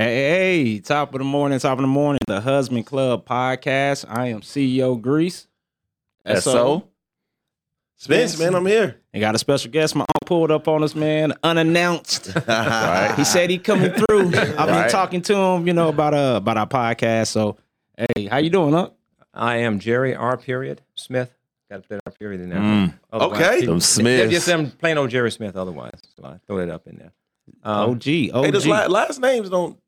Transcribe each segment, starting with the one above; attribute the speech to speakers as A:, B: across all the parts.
A: Hey, hey, top of the morning, top of the morning, the Husband Club podcast. I am CEO Grease.
B: SO.
C: Spence, man, I'm here.
A: And got a special guest. My uncle pulled up on us, man, unannounced.
B: Right.
A: He said he coming through. I've been
B: Right.
A: talking to him, you know, about uh about our podcast. So, hey, how you doing, up?
D: I am Jerry R. Period Smith. Got to put R. Period in there.
A: Mm.
D: Otherwise,
C: Okay.
D: people-
B: Them Smiths.
D: Just them plain old Jerry Smith. Otherwise, so I throw that up in there. Um,
A: OG, OG.
C: Hey, those last names don't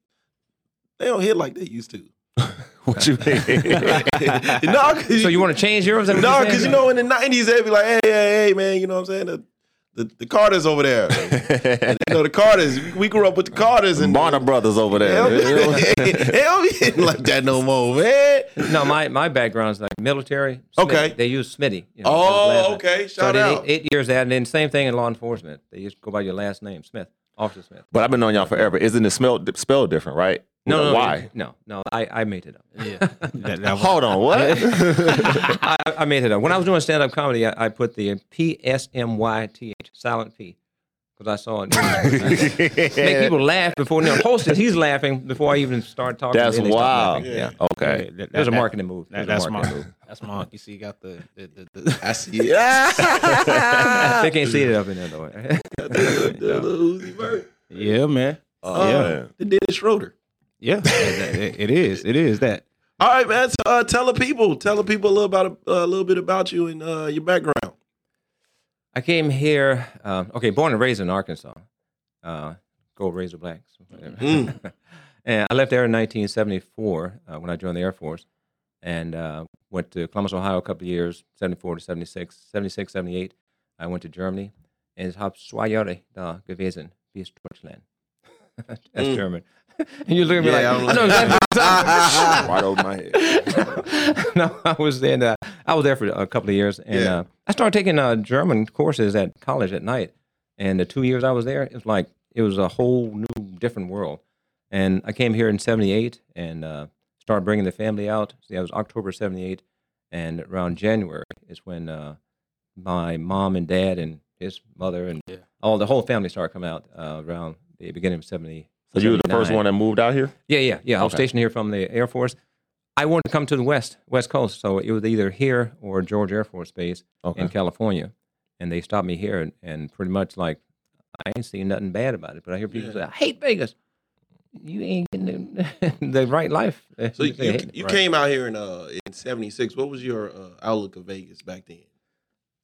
C: they don't hit like they used to.
B: What you mean?
C: no,
D: so you want to change yours? Is that what
C: no,
D: you're
C: because you know in the nineties they'd be like, hey, hey, hey, man, you know what I'm saying? The the, the Carters over there. And, you know the Carters. We grew up with the Carters and
B: Barner Brothers over there.
C: don't they don't be hitting like that no more, man.
D: No, my my background is like military.
C: Okay.
D: They use Smitty. You
C: Oh,
D: as last name.
C: okay.
D: So
C: Shout
D: I did
C: out.
D: eight, eight years that, and then same thing in law enforcement. They just go by your last name, Smith, Officer Smith.
B: But I've been knowing y'all forever. Isn't it spelled spelled different, right?
D: No, no, no,
B: Why?
D: No, no, I, I made it up.
A: yeah. That- that
B: Hold on, what?
D: I, I made it up. When I was doing stand up comedy, I, I put the P S M Y T H, silent P, because I saw it. Make people laugh before, you know, hostess, he's laughing before I even start talking.
B: That's
D: Then they stop
B: wild.
D: laughing. Yeah.
B: Okay.
A: that-
D: It was a
A: that-
D: marketing move.
A: That-
D: was a
A: that's my
D: marketing move.
A: that's my. You see, he got the the, the, the
C: I see it.
D: They can't see it up in there, though.
C: the, the little Uzi
A: yeah, man.
C: Uh,
B: Yeah.
C: The Dennis Schroeder.
A: Yeah, it, it is. It is that.
C: All right, man. So, uh, tell the people, tell the people a little about uh, a little bit about you and uh, your background.
D: I came here, uh, okay, born and raised in Arkansas. Uh, go Razor Blacks.
C: Mm.
D: and I left there in 1974 uh, when I joined the Air Force and uh, went to Columbus, Ohio a couple of years, 74 to 76, 76, 78. I went to Germany and habe zwei Jahre da gewesen bis Deutschland. That's
C: Mm.
D: German. and you look at me
C: Yeah,
D: like,
C: I'm
D: I know exactly what
B: right over my head.
D: no, I was in. Uh, I was there for a couple of years, and
C: Yeah.
D: uh, I started taking uh, German courses at college at night. And the two years I was there, it was like it was a whole new, different world. And I came here in '78 and uh, started bringing the family out. See, that was October '78, and around January is when uh, my mom and dad and his mother and
A: Yeah.
D: all the whole family started coming out uh, around the beginning of '70.
B: So you were the first one that moved out here?
D: Yeah, yeah, yeah. I was stationed here from the Air Force. I wanted to come to the West, West Coast, so it was either here or George Air Force Base
B: Okay.
D: in California, and they stopped me here, and, and pretty much like I ain't seen nothing bad about it. But I hear people say, "I hate Vegas." You ain't getting the, the right life.
C: So you, you, you
D: Right.
C: came out here in uh in '76. What was your uh, outlook of Vegas back then?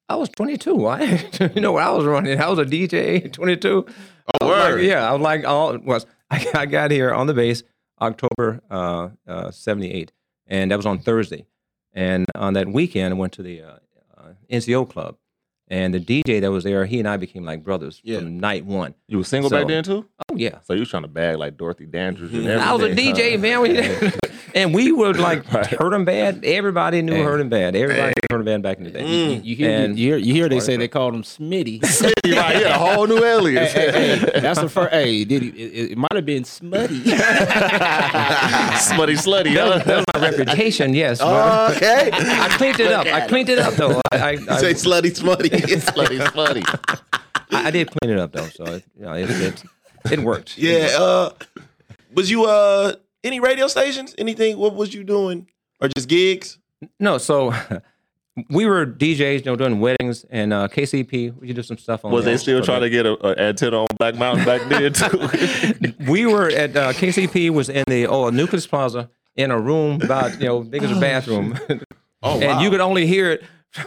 D: I was 22. I, you know what I was running? I was a DJ, 22.
C: Oh,
D: was like-
C: word.
D: yeah, I was like all was. I, I got here on the base October uh, uh, 78, and that was on Thursday. And on that weekend, I went to the uh, uh, NCO club, and the DJ that was there, he and I became like brothers
C: Yeah.
D: from night one.
B: You were single
D: So-
B: back then too?
D: Oh yeah,
B: So you was trying to bag like Dorothy Dandridge and everything.
D: I was a DJ,
B: huh?
D: man. We- and we would like
B: Right.
D: hurt him bad. Everybody knew
A: Hey.
D: hurt him bad. Everybody knew hurt him bad back in the day.
C: Mm.
A: You hear,
D: And-
A: you hear, you hear they say they called him Smitty.
B: Right, yeah, a whole new alias.
A: hey, hey, hey, that's the first. Hey, did he? It, it might have been Smutty.
B: Smutty slutty, huh?
D: That was my reputation, yes.
C: Oh, okay.
D: I cleaned it up. I cleaned it up though. I, I, I,
C: Say slutty smutty.
B: slutty, slutty.
D: I, I did clean it up though, so it, you know, it, it, it worked.
C: yeah. Uh, was you uh any radio stations? Anything? What was you doing? Or just gigs?
D: No, so we were DJs, you know, doing weddings and uh, KCEP. We did some stuff on.
B: Was
D: the-
B: they still
D: for
B: trying to get a, a antenna on Black Mountain back then too?
D: We were at uh, KCEP was in the oh Nucleus Plaza in a room about you know big as a bathroom,
C: Oh,
D: and you could only hear it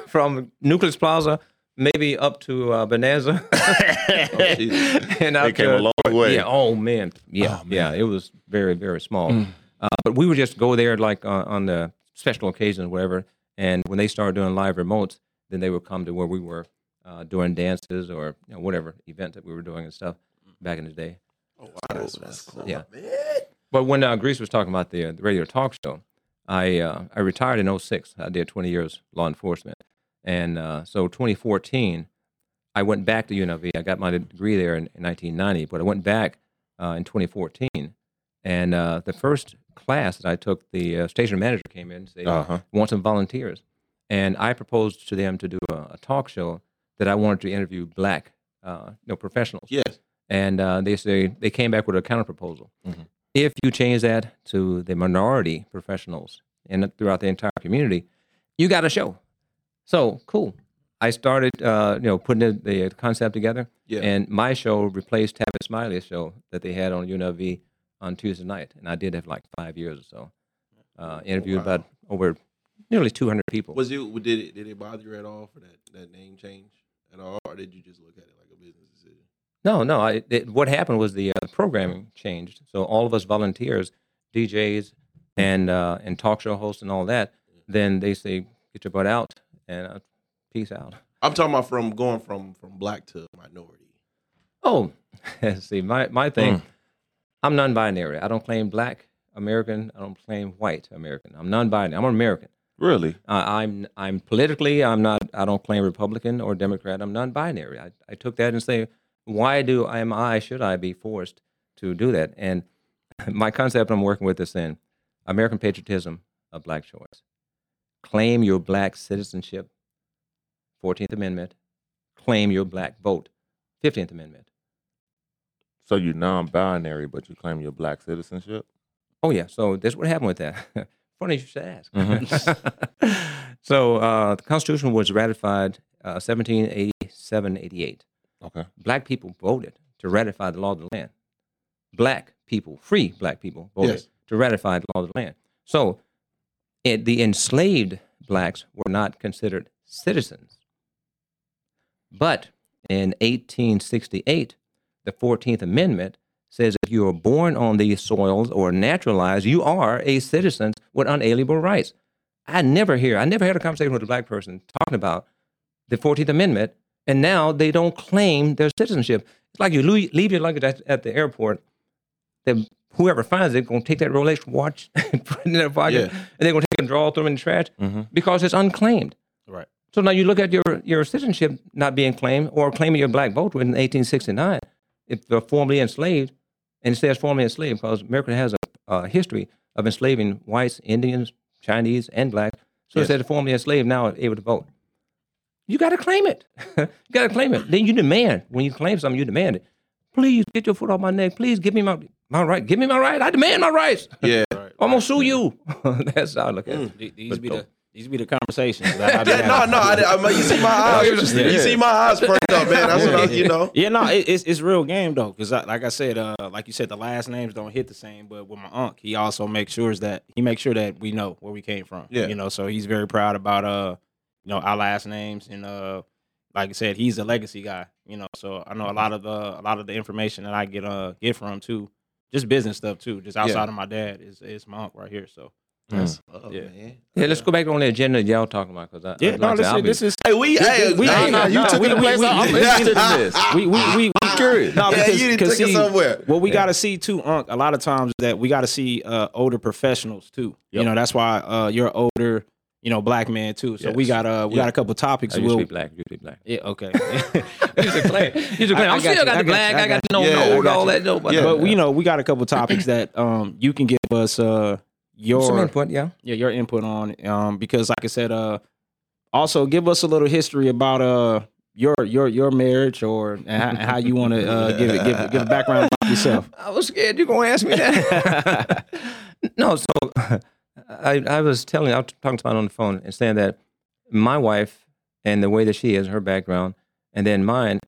D: from Nucleus Plaza maybe up to uh, Bonanza. and out
B: They came
D: to-
B: a long way.
D: Yeah. Oh man. Yeah. Yeah. It was very very small. Uh, but we would just go there like uh, on the special occasions, whatever. And when they started doing live remotes, then they would come to where we were uh, doing dances or you know, whatever event that we were doing and stuff back in the day.
C: Oh, wow. That's, that's cool.
D: Yeah.
C: Man.
D: But when uh, Grease was talking about the, uh, the radio talk show, I uh, I retired in 06. I did 20 years law enforcement. And uh, so 2014, I went back to UNLV. I got my degree there in, in 1990, but I went back uh, in 2014. And uh, the first class that I took, the uh, station manager came in and said,
B: Uh-huh.
D: want some volunteers. And I proposed to them to do a, a talk show that I wanted to interview black uh, you know, professionals
C: Yes.
D: and uh, they say they came back with a counter proposal.
B: Mhm.
D: If you change that to the minority professionals and throughout the entire community, you got a show. So cool. I started, uh, you know, putting the, the concept together,
C: Yeah.
D: and my show replaced Tavis Smiley's show that they had on UNLV on Tuesday night, and I did have like five years or so. Uh, interviewed
C: wow.
D: about over nearly 200 people.
C: Was you did it did it bother you at all for that that name change at all, or did you just look at it like a business decision?
D: No, no. I, it, what happened was the uh, programming changed. So all of us volunteers, DJs, and uh, and talk show hosts and all that, then they say, "Get your butt out and uh, peace out."
C: I'm talking about from going from from black to minority.
D: Oh, see, my my thing, I'm non-binary. I don't claim black American. I don't claim white American. I'm non-binary. I'm an American.
B: Really?
D: Uh, I'm I'm politically I'm not I don't claim Republican or Democrat. I'm non-binary. I, I took that and say, why do am I should I be forced to do that? And my concept I'm working with is in American patriotism, a black choice. Claim your black citizenship, Fourteenth Amendment. Claim your black vote, Fifteenth Amendment.
B: So you're non-binary, but you claim your black citizenship?
D: Oh yeah. So this what happened with that. Funny you should ask. so uh, the Constitution was ratified uh, 1787, 88.
B: Okay.
D: Black people voted to ratify the law of the land. Black people, free black people, voted
C: Yes.
D: to ratify the law of the land. So it, the enslaved blacks were not considered citizens. But in 1868, the 14th Amendment says if you are born on these soils or naturalized, you are a citizen with unalienable rights. I never hear, I never had a conversation with a black person talking about the 14th Amendment, and now they don't claim their citizenship. It's like you leave your luggage at, the airport, then whoever finds it going to take that Rolex watch and put it in their pocket,
C: Yeah.
D: and they're going to take it and draw throw it in the trash
B: Mhm.
D: because it's unclaimed.
A: Right.
D: So now you look at your, your citizenship not being claimed or claiming your black vote in 1869. If they're formerly enslaved, and it says formerly enslaved because America has a, a history of enslaving whites, Indians, Chinese, and black. So
C: Yes.
D: it says formerly enslaved, now able to vote. You got to claim it. you got to claim it. Then you demand, when you claim something, you demand it. Please get your foot off my neck. Please give me my, my right. Give me my right. I demand my rights.
C: Yeah,
D: I'm going to sue you. That's how I look at it.
A: Th- These
D: But
A: be the these be the conversations. That I
C: yeah. No, no. I, I mean, you see my eyes.
D: interesting.
C: You see my eyes perked up, man. That's what I, you know.
A: Yeah, no, it, it's it's real game though, because like I said, uh, like you said, the last names don't hit the same. But with my uncle, he also makes sure that he makes sure that we know where we came from.
C: Yeah.
A: you know, so he's very proud about uh, you know, our last names, and uh, like I said, he's a legacy guy. You know, so I know a lot of the a lot of the information that I get uh get from too, just business stuff too, just outside of my dad is is my uncle right here. So
C: That's up,
A: Yeah.
C: man.
D: Yeah, let's go back on the agenda y'all talking about because I
A: yeah,
D: I'd
A: no,
D: like
A: this, is,
D: be-
A: this is
C: Hey, we, hey,
A: we-
C: hey,
A: no, no,
C: you
A: no,
C: took
A: we-
C: the
A: we-
C: place.
A: we-
C: I'm
A: we-
C: interested in this.
A: we we we, we
B: curious.
A: No,
C: Yeah,
A: because,
C: you done
A: because see,
C: somewhere.
A: What we got to see too, Unc, a lot of times that we got to see uh, older professionals too. You know, that's why uh, you're older, you know, black man too. So we got uh, we
C: Yeah.
A: got a couple topics.
D: I used
A: we'll,
D: be black. Used to be black.
A: yeah, okay.
D: Used to claim. Used to claim.
A: I- I
D: I'm
A: got
D: still
A: you,
D: got the black.
A: I
D: I got
A: got
D: no
C: you. Yeah,
D: no all that. No, but,
C: Yeah.
A: but you know, we got a couple topics that um you can give us uh your
D: some input. Yeah.
A: yeah your input on um because like I said uh also give us a little history about uh your your your marriage or and how, how you want to uh, give it give, give a background about yourself.
D: I was scared you're gonna ask me that. no, so I I was telling I was talking to someone on the phone and saying that my wife and the way that she is, her background, and then mine,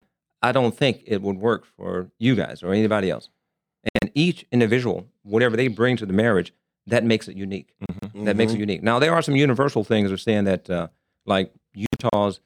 D: I don't think it would work for you guys or anybody else. And each individual, whatever they bring to the marriage, that makes it unique. That makes it unique. Now there are some universal things of saying that, uh, like Utah's,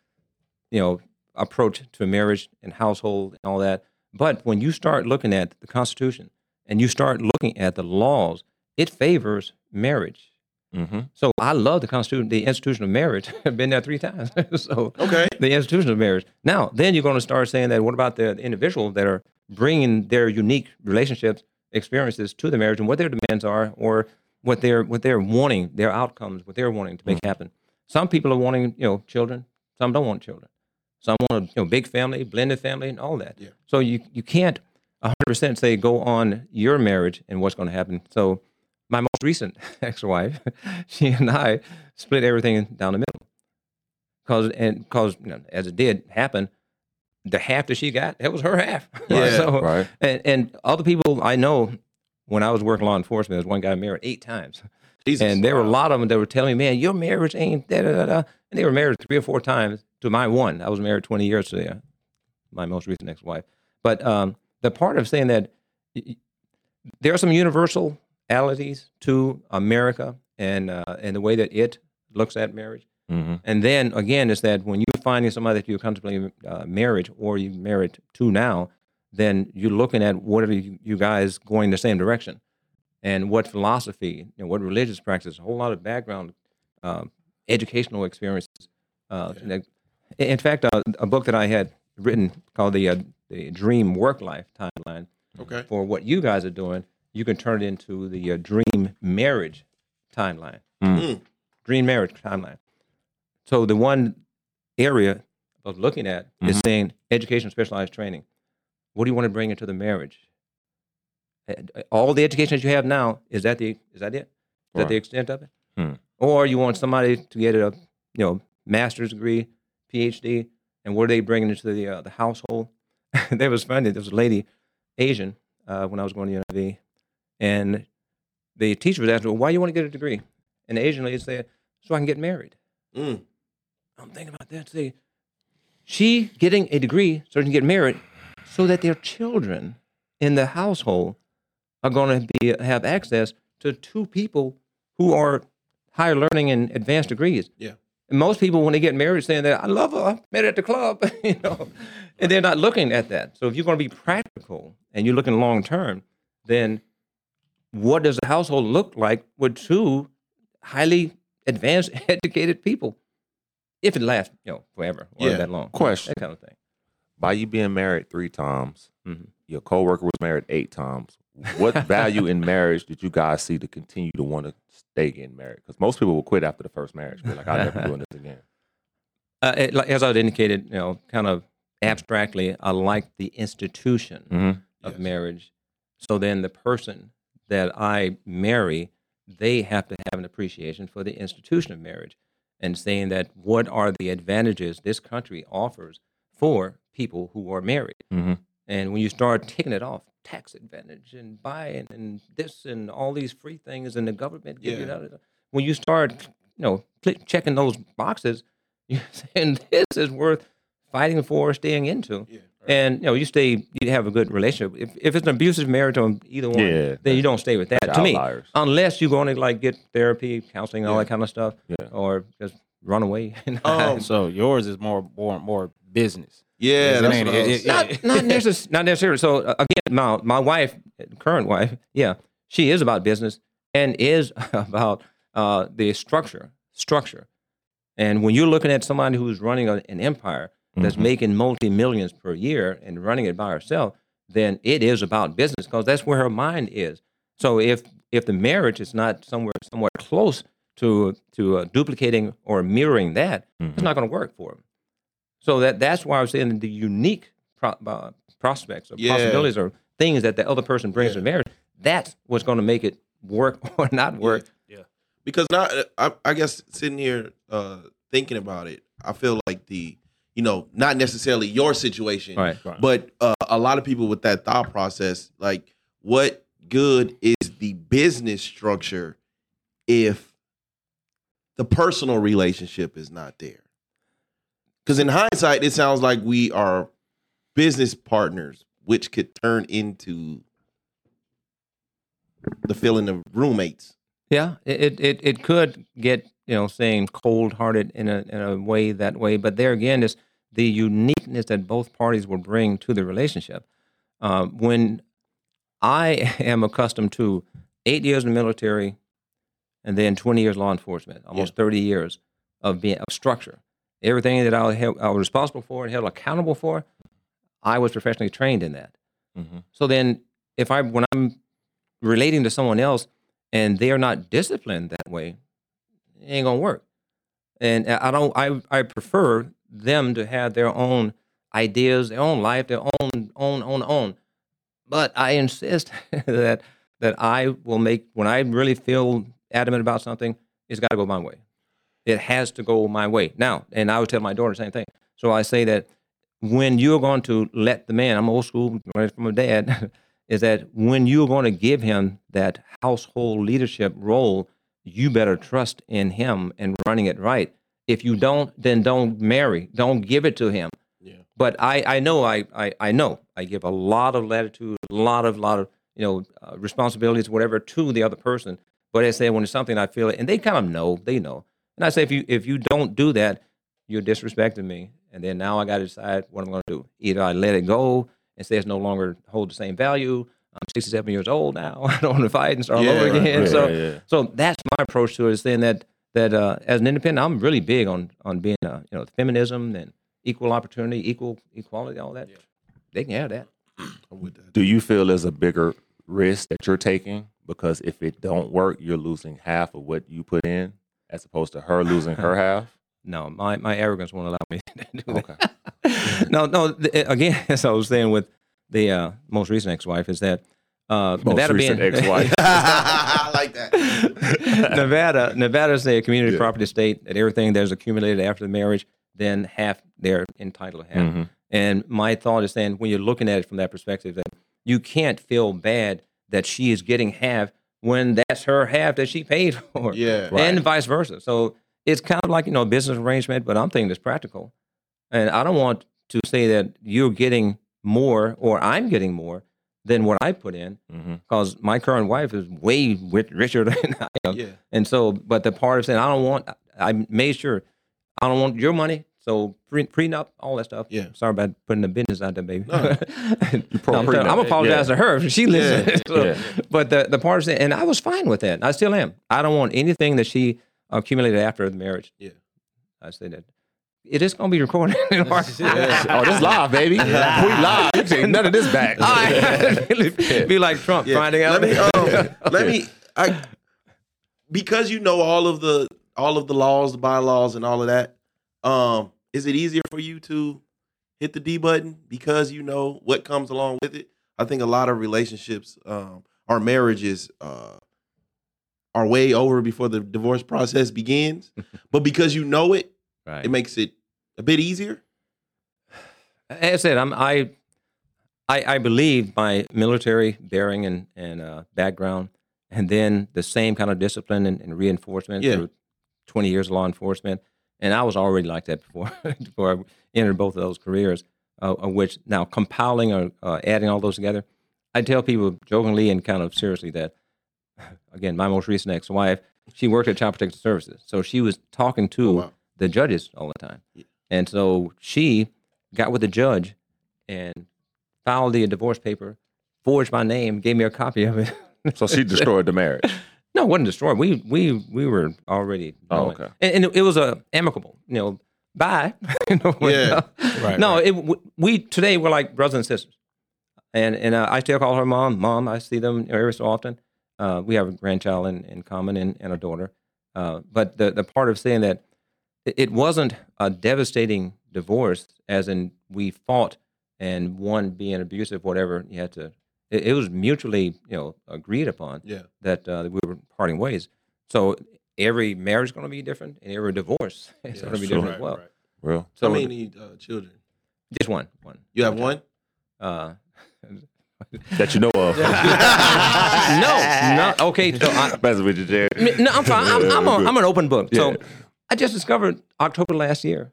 D: you know, approach to marriage and household and all that. But when you start looking at the Constitution and you start looking at the laws, it favors marriage.
B: Mm-hmm.
D: So I love the Constitution, the institution of marriage. I've been there three times. so
C: Okay.
D: the institution of marriage. Now, then you're going to start saying that what about the individual that are bringing their unique relationships, experiences to the marriage and what their demands are or what they're what they're wanting, their outcomes, what they're wanting to make happen. Some people are wanting, you know, children. Some don't want children. Some want a you know, big family, blended family, and all that.
C: Yeah.
D: So you you can't 100% say go on your marriage and what's going to happen. So my most recent ex-wife, she and I split everything down the middle. Cause and cause you know, as it did happen, the half that she got, that was her half.
C: Yeah,
D: so,
B: right.
D: And and other people I know when I was working law enforcement, there was one guy married eight times.
C: Jesus.
D: And there were a lot of them that were telling me, man, your marriage ain't da da da da. And they were married three or four times to my one. I was married 20 years to my most recent ex wife. But um, the part of saying that there are some universalities to America and, uh, and the way that it looks at marriage.
B: Mm-hmm.
D: And then again, is that when you're finding somebody that you're contemplating uh, marriage or you married to now, then you're looking at what are you, you guys going the same direction, and what philosophy, you know, what religious practice, a whole lot of background, um, educational experiences. Uh,
C: Yeah.
D: in fact, uh, a book that I had written called the uh, the Dream Work Life Timeline
C: Okay.
D: for what you guys are doing, you can turn it into the uh, Dream Marriage Timeline.
C: Mm.
D: Dream Marriage Timeline. So the one area I was looking at is
B: Mhm.
D: saying education, specialized training. What do you want to bring into the marriage? Uh, All the education that you have now is that the is that it? Is that the extent of it?
B: Hmm.
D: Or you want somebody to get a you know master's degree, PhD, and what are they bringing into the uh, the household? that was funny. There was a lady, Asian, uh, when I was going to UNLV, and the teacher was asking, well, "Why you want to get a degree?" And the Asian lady said, "So I can get married."
C: Mm.
D: I'm thinking about that. See, she getting a degree so she can get married, so that their children in the household are going to be have access to two people who are higher learning and advanced degrees.
C: Yeah.
D: And most people, when they get married, saying that I love her, I met her at the club, you know, and they're not looking at that. So if you're going to be practical and you're looking long term, then what does the household look like with two highly advanced, educated people? If it lasts, you know, forever or
C: Yeah.
D: that long.
B: Question.
D: That kind of thing.
B: By you being married three times,
D: Mhm.
B: your coworker was married eight times. What value in marriage did you guys see to continue to want to stay in marriage? Because most people will quit after the first marriage. Be like, I'm never doing this again.
D: Uh, it, like, as I indicated, you know, kind of abstractly, I like the institution
B: Mm-hmm.
D: of
C: Yes.
D: marriage. So then the person that I marry, they have to have an appreciation for the institution of marriage and saying that what are the advantages this country offers for people who are married.
B: Mm-hmm.
D: And when you start taking it off, tax advantage and buying and this and all these free things and the government
C: Yeah.
D: that, when you start, you know, click, checking those boxes, you're saying this is worth fighting for, or staying into.
C: Yeah.
D: And you know, you stay, you have a good relationship. If, if it's an abusive marriage on either one,
B: Yeah,
D: then you don't stay with that. To me, unless you're going to like get therapy, counseling, and all
C: Yeah.
D: that kind of stuff,
B: Yeah.
D: or just run away.
C: Um,
A: So yours is more more more business.
C: Yeah, that's what I
A: it-
C: was
A: it-
D: not not necessarily. Not necessarily. So uh, again, my my wife, current wife, yeah, she is about business and is about uh, the structure, structure. And when you're looking at somebody who's running a, an empire that's
B: Mhm.
D: making multi millions per year and running it by herself, then it is about business because that's where her mind is. So if if the marriage is not somewhere somewhat close to to uh, duplicating or mirroring that, it's
B: Mhm.
D: not going to work for them. So that that's why I was saying the unique pro, uh, prospects or
C: Yeah.
D: possibilities or things that the other person brings
C: Yeah.
D: to marriage. That's what's going to make it work or not work. Yeah.
C: because now I, I guess sitting here uh, thinking about it, I feel like the you know not necessarily your situation,
D: Right.
C: but uh, a lot of people with that thought process, like what good is the business structure if the personal relationship is not there? Because in hindsight, it sounds like we are business partners, which could turn into the feeling of roommates.
D: Yeah, it, it, it, it could get, you know, saying cold hearted in a, in a way that way. But there again is the uniqueness that both parties will bring to the relationship. Uh, when I am accustomed to eight years in the military and then 20 years law enforcement, almost 30 years of being of structure. Everything that I, held, I was responsible for and held accountable for, I was professionally trained in that.
B: Mhm.
D: So then, if I when I'm relating to someone else and they're not disciplined that way, it ain't gonna work. And I don't. I I prefer them to have their own ideas, their own life, their own own own own. But I insist that that I will make when I really feel adamant about something, it's got to go my way. It has to go my way now. And I would tell my daughter the same thing. So I say that when you're going to let the man, I'm old school, from a dad, is that when you're going to give him that household leadership role, you better trust in him and running it right. If you don't, then don't marry. Don't give it to him.
C: Yeah.
D: But I, I know I, I, I know I give a lot of latitude, a lot of lot of you know uh, responsibilities, whatever, to the other person. But I say when it's something I feel, it, and they kind of know, they know. And I say if you if you don't do that, you're disrespecting me. And then now I got to decide what I'm going to do. Either I let it go and say it's no longer hold the same value. I'm 67 years old now. I don't want to fight and start all over again.
B: right,
D: so
B: right, yeah.
D: so that's my approach to it. Is saying that that uh, as an independent, I'm really big on on being uh, you know feminism and equal opportunity, equal equality, all that. They can have that.
C: That.
B: Do you feel there's a bigger risk that you're taking because if it don't work, you're losing half of what you put in, as opposed to her losing her half?
D: No, my, my arrogance won't allow me to do that.
B: Okay.
D: no, no. The, again, as I was saying with the uh, most recent ex-wife, is that uh,
B: Most
D: Nevada
B: recent
D: being
B: ex-wife.
C: I like that.
D: Nevada, Nevada is a community
B: Yeah.
D: property state. That everything that's accumulated after the marriage, then half they're entitled to half.
B: Mhm.
D: And my thought is then, when you're looking at it from that perspective, that you can't feel bad that she is getting half when that's her half that she paid for,
C: Yeah.
D: and vice versa. So it's kind of like you know a business arrangement, but I'm thinking it's practical, and I don't want to say that you're getting more or I'm getting more than what I put in
B: mm-hmm.
D: because my current wife is way richer than I am.
C: Yeah.
D: And so, but the part of saying I don't want, I made sure I don't want your money. So pre- prenup, all that stuff.
C: Yeah.
D: Sorry about putting the business out there, baby.
C: No.
B: pro
D: I'm. I'm apologize
B: Yeah.
D: to her if she listens. So-
B: Yeah.
D: But the the part of saying, and I was fine with that. I still am. I don't want anything that she accumulated after the marriage.
C: Yeah.
D: I say that. It is going to be recorded. in our-
B: Oh, this live, baby. We live. You take none of this back.
D: All right. Be like Trump
C: Yeah.
D: finding out.
C: Let me um, let me I because you know all of the all of the laws, the bylaws, and all of that. Um, is it easier for you to hit the D button because you know what comes along with it? I think a lot of relationships, um, or marriages, uh, are way over before the divorce process begins. but because you know it,
D: right.
C: it makes it a bit easier.
D: As I said, I'm, I, I, I believe my military bearing and, and uh, background, and then the same kind of discipline and, and reinforcement
C: Yeah.
D: through 20 years of law enforcement. And I was already like that before, before I entered both of those careers, uh, of which now compiling or uh, adding all those together, I tell people jokingly and kind of seriously that, again, my most recent ex-wife, she worked at Child Protective Services. So she was talking to
C: Oh, wow.
D: the judges all the time.
C: Yeah.
D: And so she got with the judge and filed the divorce paper, forged my name, gave me a copy of it.
B: So she destroyed the marriage.
D: no, it wasn't destroyed. We we we were already.
B: Oh,
D: going.
B: okay.
D: And, and it, it was a amicable. You know, bye. You know,
C: Yeah.
A: Right,
D: no,
A: right.
D: it we today we're like brothers and sisters, and and uh, I still call her mom. Mom, I see them every so often. Uh, we have a grandchild in, in common and, and a daughter. Uh, but the the part of saying that it, it wasn't a devastating divorce, as in we fought and one being abusive, whatever you had to. It, it was mutually, you know, agreed upon
C: Yeah.
D: that uh, we were parting ways. So every marriage is going to be different, and every divorce is
C: Yeah,
D: going to be
B: sure.
D: different as well.
B: Real.
D: So
C: How many uh, children?
D: just one, one.
C: You have one.
D: Uh,
B: That you know of.
D: no, no. Okay, so
B: with you,
D: Jay. No, I'm fine. I'm, I'm, a, I'm an open book.
B: Yeah.
D: So I just discovered October last year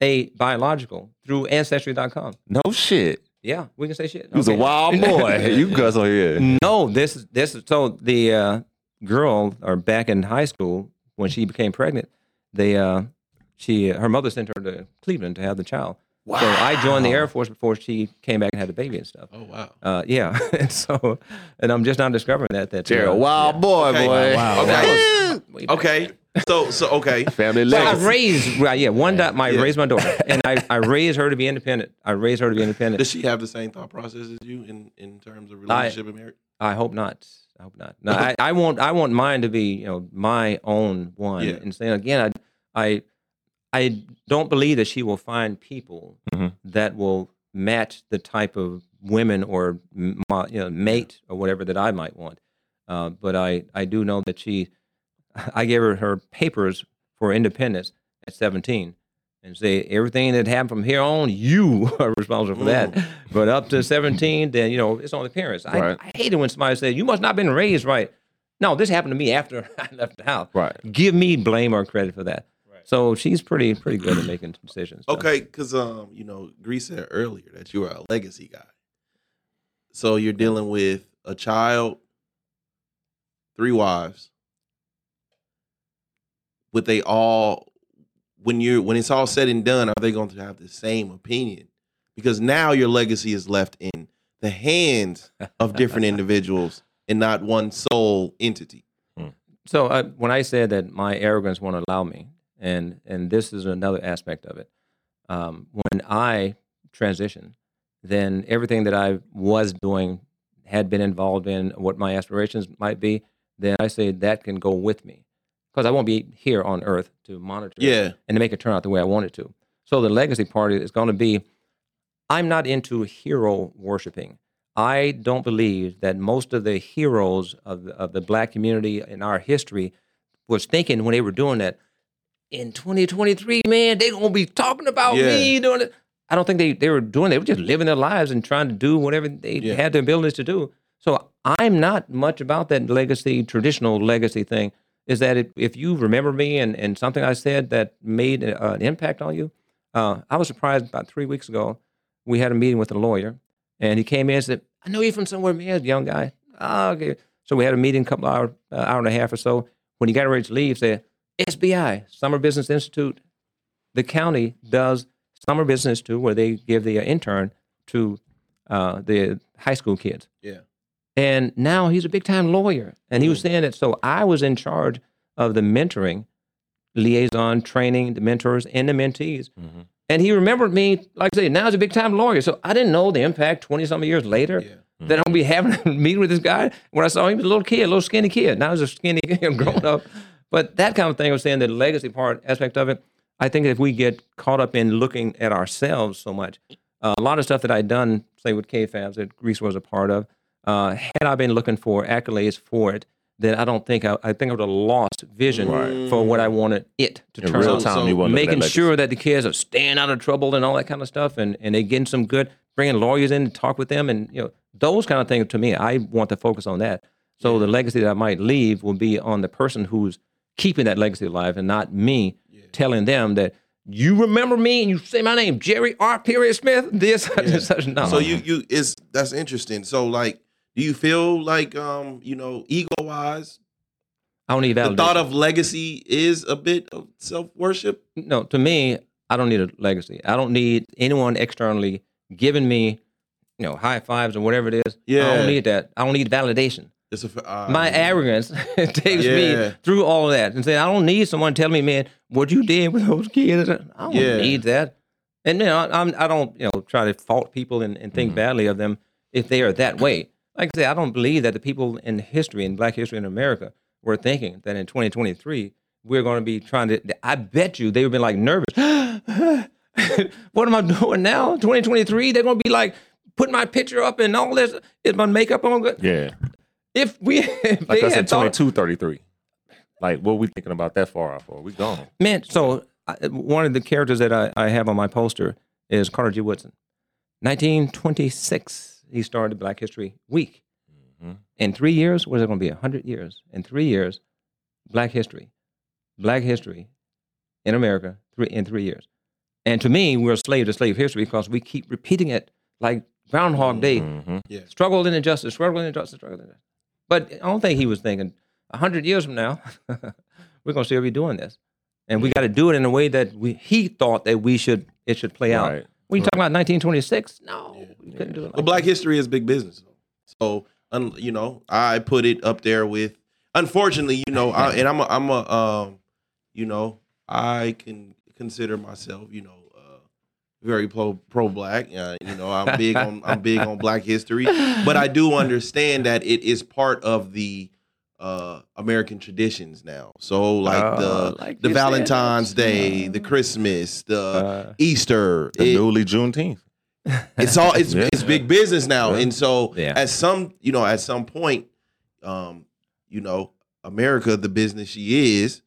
D: a biological through Ancestry.com.
B: No shit.
D: Yeah, we can say shit.
B: He was a wild boy. you guys on here.
D: No, this is this. is So the uh, girl, or back in high school when she became pregnant, they uh, she her mother sent her to Cleveland to have the child. So I joined the Air Force before she came back and had the baby and stuff.
C: Oh wow.
D: Uh, yeah, and so and I'm just now discovering that that
B: Jerry,
D: uh,
B: a wild boy,
C: Okay.
B: boy.
A: Wow.
C: Okay. Okay. So so okay.
B: Family
D: So I raised, right, yeah, one dot. I
C: Yeah.
D: raised my daughter, and I, I raised her to be independent. I raised her to be independent.
C: Does she have the same thought process as you in in terms of relationship and marriage?
D: I hope not. I hope not. No, I, I want I want mine to be you know my own one.
C: Yeah.
D: And saying again, I I I don't believe that she will find people
B: Mhm.
D: that will match the type of women or you know mate or whatever that I might want. Uh, but I I do know that she I gave her her papers for independence at 17, and say everything that happened from here on, you are responsible for that. But up to 17, then you know it's on the parents. I,
B: Right.
D: I hate it when somebody says you must not have been raised right. No, this happened to me after I left the house.
B: Right.
D: Give me blame or credit for that. So she's pretty pretty good at making decisions. so.
C: Okay, because um, you know, Grease said earlier that you are a legacy guy. So you're dealing with a child, three wives. Would they all, when you're when it's all said and done, are they going to have the same opinion? Because now your legacy is left in the hands of different individuals and not one sole entity.
D: So uh, when I said that my arrogance won't allow me, and and this is another aspect of it, um, when I transition, then everything that I was doing had been involved in what my aspirations might be. Then I say that can go with me, because I won't be here on Earth to monitor it
C: Yeah,
D: and to make it turn out the way I want it to. So the legacy part is going to be I'm not into hero worshiping. I don't believe that most of the heroes of the, of the black community in our history was thinking when they were doing that in 2023, man, they're going to be talking about
C: Yeah.
D: me doing it. I don't think they, they were doing They were just living their lives and trying to do whatever they
C: Yeah.
D: had the abilities to do. So I'm not much about that legacy, traditional legacy thing. Is that if, if you remember me and, and something I said that made uh, an impact on you? Uh, I was surprised about three weeks ago. We had a meeting with a lawyer, and he came in and said, "I know you from somewhere, man, young guy." Ah, okay. So we had a meeting, a couple hour, uh, hour and a half or so. When he got ready to leave, said, "SBI, Summer Business Institute, the county does summer business too, where they give the uh, intern to uh, the high school kids."
C: yeah.
D: And now he's a big time lawyer. And he was saying that so I was in charge of the mentoring, liaison, training, the mentors and the mentees.
B: Mhm.
D: And he remembered me, like I say, now he's a big time lawyer. So I didn't know the impact 20 something years later
C: Yeah.
D: that I'll be having a meeting with this guy. When I saw him, he was a little kid, a little skinny kid. Now he's a skinny kid grown up. But that kind of thing, I was saying the legacy part aspect of it, I think if we get caught up in looking at ourselves so much, uh, a lot of stuff that I'd done, say with K-Fabs that Grease was a part of, uh, had I been looking for accolades for it, then I don't think I, I think I would have lost vision
B: Right.
D: for what I wanted it to
B: In
D: turn
B: real
D: out
C: So-
B: time,
C: so
B: you want
D: making sure that the kids are staying out of trouble and all that kind of stuff, and and they getting some good, bringing lawyers in to talk with them, and you know those kind of things. To me, I want to focus on that. So the legacy that I might leave will be on the person who's keeping that legacy alive, and not me telling them that you remember me and you say my name, Jerry R. Period Smith. This such such. No.
C: So you you is that's interesting. So like, do you feel like um you know ego wise,
D: I don't need validation.
C: the thought of legacy is a bit of self worship?
D: no, to me, I don't need a legacy. I don't need anyone externally giving me, you know, high fives or whatever it is.
C: Yeah, I
D: don't need that. I don't need validation.
C: It's a uh,
D: My arrogance takes
C: Yeah.
D: me through all of that and say, I don't need someone telling me, man, what you did with those kids. I don't
C: Yeah.
D: need that. And you know, I- I'm, I don't, you know, try to fault people and, and think
C: Mm-hmm.
D: badly of them if they are that way. Like I say, I don't believe that the people in history, in Black history in America, were thinking that in 2023 we're going to be trying to. I bet you they would be like nervous. what am I doing now? 2023, they're going to be like putting my picture up and all this. Is my makeup on good?
B: Yeah.
D: If we, if
B: Like I said,
D: had
B: 22, 33. Like, what we thinking about that far off for? We gone.
D: Man, so I, one of the characters that I, I have on my poster is Carter G. Woodson. 1926, he started Black History Week.
B: Mhm.
D: In three years, what is it going to be? 100 years. In three years, Black History. Black History in America three, in three years. And to me, we're a slave to slave history because we keep repeating it like Groundhog Day.
B: Mhm.
D: Struggle in injustice, struggle in injustice, struggle in injustice. But I don't think he was thinking, 100 years from now, we're going to still be doing this. And we got to do it in a way that we, he thought that we should it should play out.
B: Right.
D: When you talking about 1926, no, we couldn't do it.
C: Well,
D: Like
C: Black history is big business. So, un, you know, I put it up there with. Unfortunately, you know, I, and I'm a, I'm a, um, you know, I can consider myself, you know, uh, very pro pro black. Uh, you know, I'm big on I'm big on Black history, but I do understand that it is part of the uh American traditions now. So, like
D: Uh,
C: the
D: like
C: the
D: you said,
C: Valentine's Day, the Christmas, the
D: Uh,
C: Easter,
B: The
C: it-
B: newly Juneteenth.
C: It's all it's
B: Yeah.
C: it's big business now
B: Yeah.
C: and so
D: Yeah.
C: at some you know at some point um you know america the business she is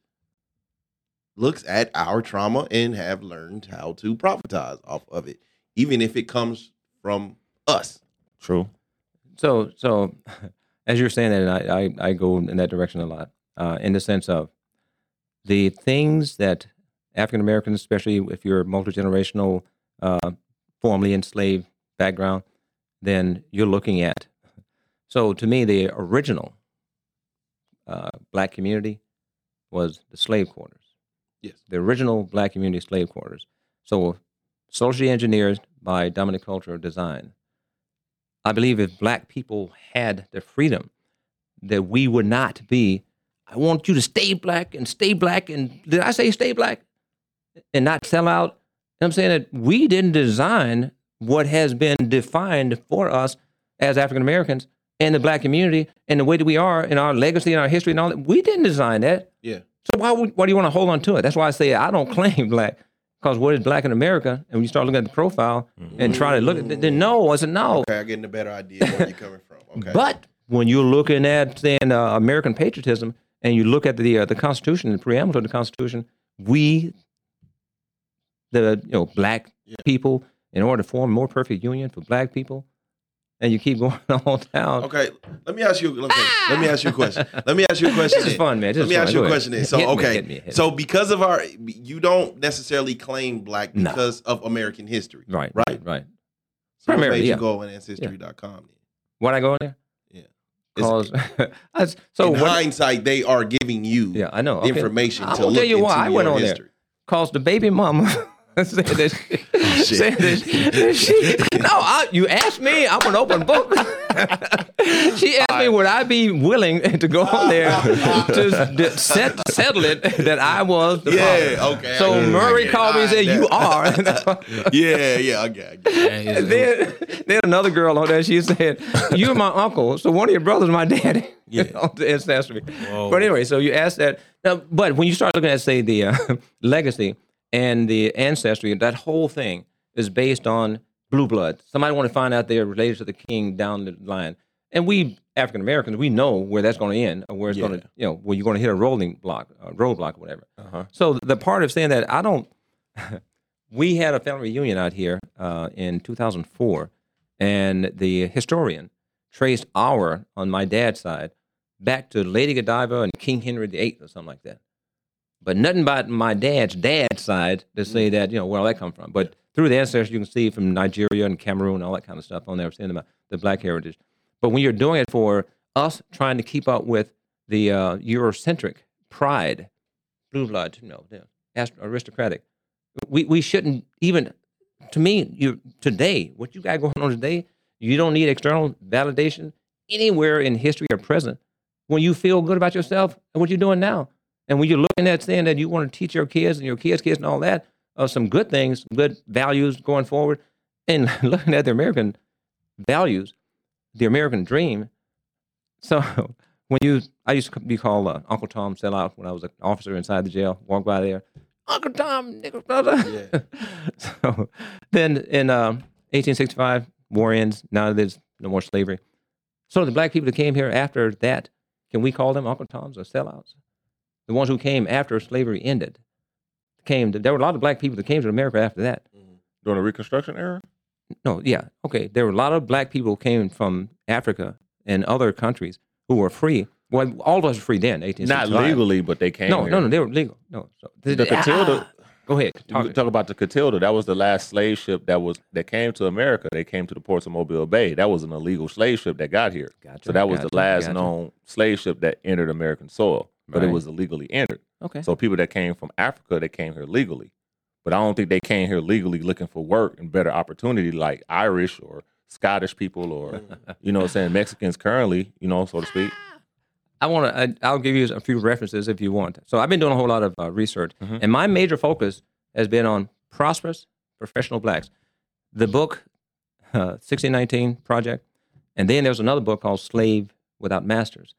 C: looks at our trauma and have learned how to profitize off of it, even if it comes from us.
B: True.
D: So, so as you're saying that, and I, I, I go in that direction a lot, uh, in the sense of the things that African Americans, especially if you're multi generational, uh, formerly enslaved background, then you're looking at. So, to me, the original uh, black community was the slave quarters.
C: Yes.
D: The original black community slave quarters. So, socially engineered by dominant culture design. I believe if black people had the freedom, that we would not be. I want you to stay black and stay black. And did I say stay black and not sell out? I'm saying that we didn't design what has been defined for us as African Americans and the black community and the way that we are in our legacy and our history and all that. We didn't design that.
C: Yeah.
D: So why would, why do you want to hold on to it? That's why I say I don't claim black because what is black in America? And when you start looking at the profile and try to look at it, then no, I said no.
C: Okay, I'm getting a better idea where you're coming from. Okay.
D: But when you're looking at saying uh, American patriotism and you look at the uh, the Constitution, the preamble to the Constitution, we, the you know black
C: Yeah.
D: people, in order to form a more perfect union for black people, and you keep going on down.
C: Okay, let me ask you. Okay, ah! let me ask you a question. Let me ask you a question.
D: This is fun, man. This
C: Let me
D: fun.
C: ask you
D: Go
C: a question. Then. So
D: Hit me,
C: okay,
D: hit me, hit
C: so because of our, you don't necessarily claim black
D: No.
C: because of American history,
D: right,
C: Right.
D: right, right.
C: So what
D: Primarily,
C: made you
D: yeah.
C: go on ancestry.com? Then?
D: When I go in there,
C: Yeah.
D: cause I, so
C: in
D: what-
C: hindsight, they are giving you
D: yeah, I know okay.
C: information
D: I'm
C: to
D: gonna
C: look
D: tell you why I went
C: your
D: on there. Cause the baby mama said that she, said that she, that she- no, I, you asked me. I'm an open book. she asked me would I be willing to go on there to d- set, settle it that I was the
C: Yeah,
D: father.
C: okay,
D: So
C: I
D: Murray
C: get
D: called me and said,
C: get
D: "You
C: it.
D: are."
C: Yeah, yeah, I get, I get it.
D: and then, then another girl on there, she said, "You're my uncle, so one of your brothers, my daddy."
A: Yeah.
D: on the ancestry. But anyway, so you asked that. Now, but when you start looking at, say, the uh, legacy and the ancestry, that whole thing is based on blue blood. Somebody want to find out they're related to the king down the line, and we African Americans, we know where that's going to end, or where it's going to, you know, where you're going to hit a rolling block, a roadblock, or whatever.
B: Uh-huh.
D: So the part of saying that I don't, we had a family reunion out here uh, in 2004, and the historian traced our on my dad's side back to Lady Godiva and King Henry VIII or something like that. But nothing about my dad's dad's side to say that you know where all that come from. But through the ancestors, you can see from Nigeria and Cameroon, and all that kind of stuff on there, saying about the black heritage. But when you're doing it for us trying to keep up with the uh, Eurocentric pride, blue blood, you know, aristocratic, we, we shouldn't even, to me, you today, what you got going on today, you don't need external validation anywhere in history or present when you feel good about yourself and what you're doing now. And when you're looking at saying that you want to teach your kids and your kids' kids and all that, uh, some good things, some good values going forward, and looking at the American values, the American dream. So when you, I used to be called uh, Uncle Tom sellout when I was an officer inside the jail. Walk by there, Uncle Tom, nigga brother.
C: Yeah.
D: so then in um, 1865, war ends. Now there's no more slavery. So the black people that came here after that, can we call them Uncle Toms or sellouts? The ones who came after slavery ended came. There were a lot of black people that came to America after that. Mm-hmm.
B: During the Reconstruction era?
D: No, yeah, okay. There were a lot of black people who came from Africa and other countries who were free. Well, all of us were free then, 1865.
B: Not legally, but they came
D: No,
B: here.
D: no, no, they were legal. No, so
B: The ah, Clotilda,
D: Go ahead. Talk,
B: talk about the Clotilda. That was the last slave ship that was that came to America. They came to the ports of Mobile Bay. That was an illegal slave ship that got here.
D: Gotcha,
B: So that was
D: gotcha,
B: the last
D: gotcha.
B: known slave ship that entered American soil, but
D: Right.
B: it was illegally entered.
D: Okay.
B: So people that came from Africa, they came here legally. But I don't think they came here legally looking for work and better opportunity like Irish or Scottish people or you know what I'm saying Mexicans currently, you know, so to speak.
D: I want to. I'll give you a few references if you want. So I've been doing a whole lot of uh, research,
B: Mhm.
D: and my major focus has been on prosperous professional blacks. The book, uh, 1619 Project, and then there's another book called Slave Without Masters.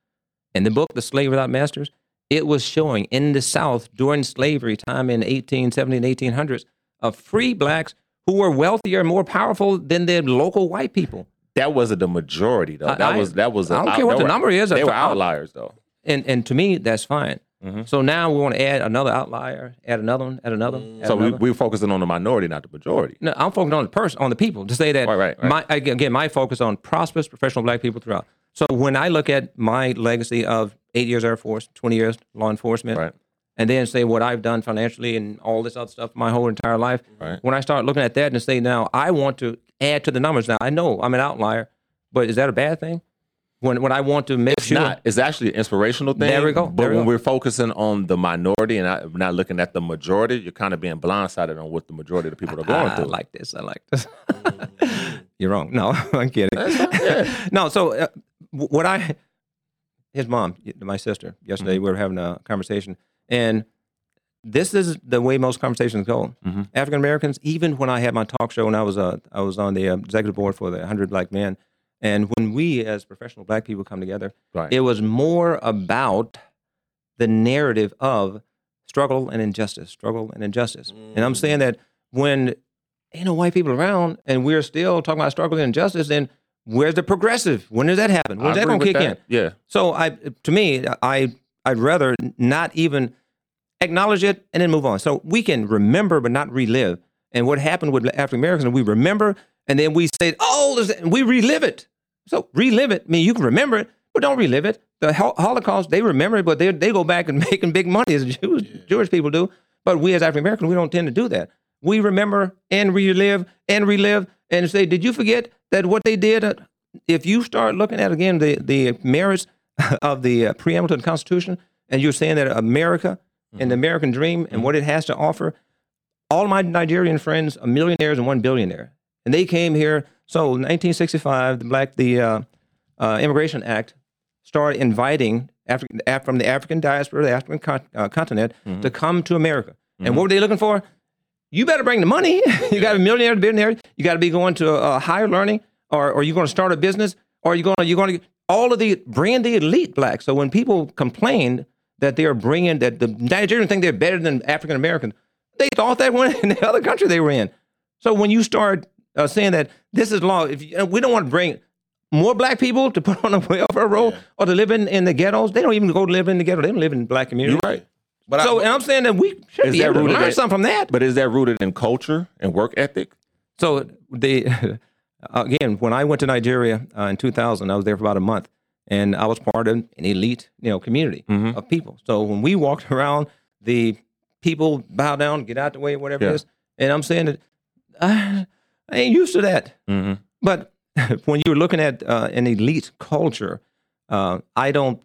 D: In the book, The Slave Without Masters, it was showing in the South during slavery time in 1870 and 1800s of free blacks who were wealthier and more powerful than the local white people.
B: That wasn't the majority though. That
D: I-
B: was that was.
D: I don't
B: a-
D: care what the
B: were-
D: number is.
B: They were outliers though.
D: and and to me that's fine
B: Mhm.
D: So now we want to add another outlier, add another one, add another one. add
B: So we,
D: another.
B: we're focusing on the minority, not the majority.
D: No, I'm focused on the person, on the people. To say that,
B: Right, right, right.
D: My, again, my focus on prosperous professional black people throughout. So when I look at my legacy of eight years Air Force, 20 years law enforcement,
B: Right.
D: and then say what I've done financially and all this other stuff my whole entire life.
B: Right.
D: When I start looking at that and say, now I want to add to the numbers. Now I know I'm an outlier, but is that a bad thing? When when I want to make
B: It's
D: sure
B: not. It's actually an inspirational thing.
D: There we go.
B: But
D: we
B: when
D: go.
B: we're focusing on the minority and not, not looking at the majority, you're kind of being blindsided on what the majority of the people are going
D: I
B: through.
D: like this. I like this. You're wrong. No, I'm kidding.
B: yeah.
D: no, so uh, what I, his mom, my sister, yesterday
B: Mm-hmm.
D: we were having a conversation, and this is the way most conversations go.
B: Mhm.
D: African Americans, even when I had my talk show and I was uh, I was on the uh, executive board for the 100 Black Men, and when we as professional black people come together,
B: Right.
D: it was more about the narrative of struggle and injustice, struggle and injustice. And I'm saying that when ain't no white people around and we're still talking about struggle and injustice, then where's the progressive? When does that happen? When's
B: I
D: that going to
B: with
D: kick in?
B: Yeah.
D: So I, to me, I, I'd rather not even acknowledge it and then move on. So we can remember but not relive. And what happened with African Americans, we remember and then we say, oh, we relive it. So relive it. I mean, you can remember it, but don't relive it. The Holocaust, they remember it, but they they go back and making big money as Jews, Jewish people do. But we as African Americans, we don't tend to do that. We remember and relive and relive and say, did you forget that what they did? uh, If you start looking at again the the merits of the uh, preamble to the Constitution, and you're saying that America and the American dream and what it has to offer, all my Nigerian friends are millionaires and one billionaire, and they came here. So, in 1965, the black the uh, uh, Immigration Act started inviting African Af- from the African diaspora, the African con- uh, continent, to come to America. And what were they looking for? You better bring the money. you got to be millionaire, billionaire. You got to be going to uh, higher learning, or or you going to start a business, or you going to you going to all of the bring the elite black. So when people complained that they are bringing that the Nigerians think they're better than African Americans, they thought that when in the other country they were in. So when you start uh, saying that this is law, if you, we don't want to bring more black people to put on a welfare roll or to live in, in the ghettos, they don't even go to live in the ghetto. They don't live in black communities.
B: You're right.
C: But
D: So
C: I,
D: and I'm saying that we should
B: Is
D: be
B: that
D: able to learn
B: in-
D: something from that.
B: But is that rooted in culture and work ethic?
D: So the again, when I went to Nigeria uh, in 2000, I was there for about a month, and I was part of an elite, you know, community
B: Mhm.
D: of people. So when we walked around, the people bow down, get out the way, whatever
B: Yeah.
D: it is. And I'm saying that I, I ain't used to that.
B: Mm-hmm.
D: But when you're looking at uh, an elite culture, uh, I don't,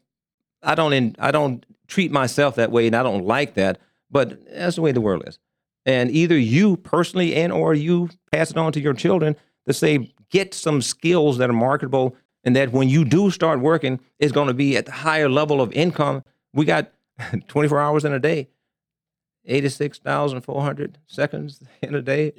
D: I don't, in, I don't treat myself that way, and I don't like that. But that's the way the world is. And either you personally and or you pass it on to your children to say get some skills that are marketable, and that when you do start working, it's going to be at the higher level of income. We got 24 hours in a day, 86,400 seconds in a day.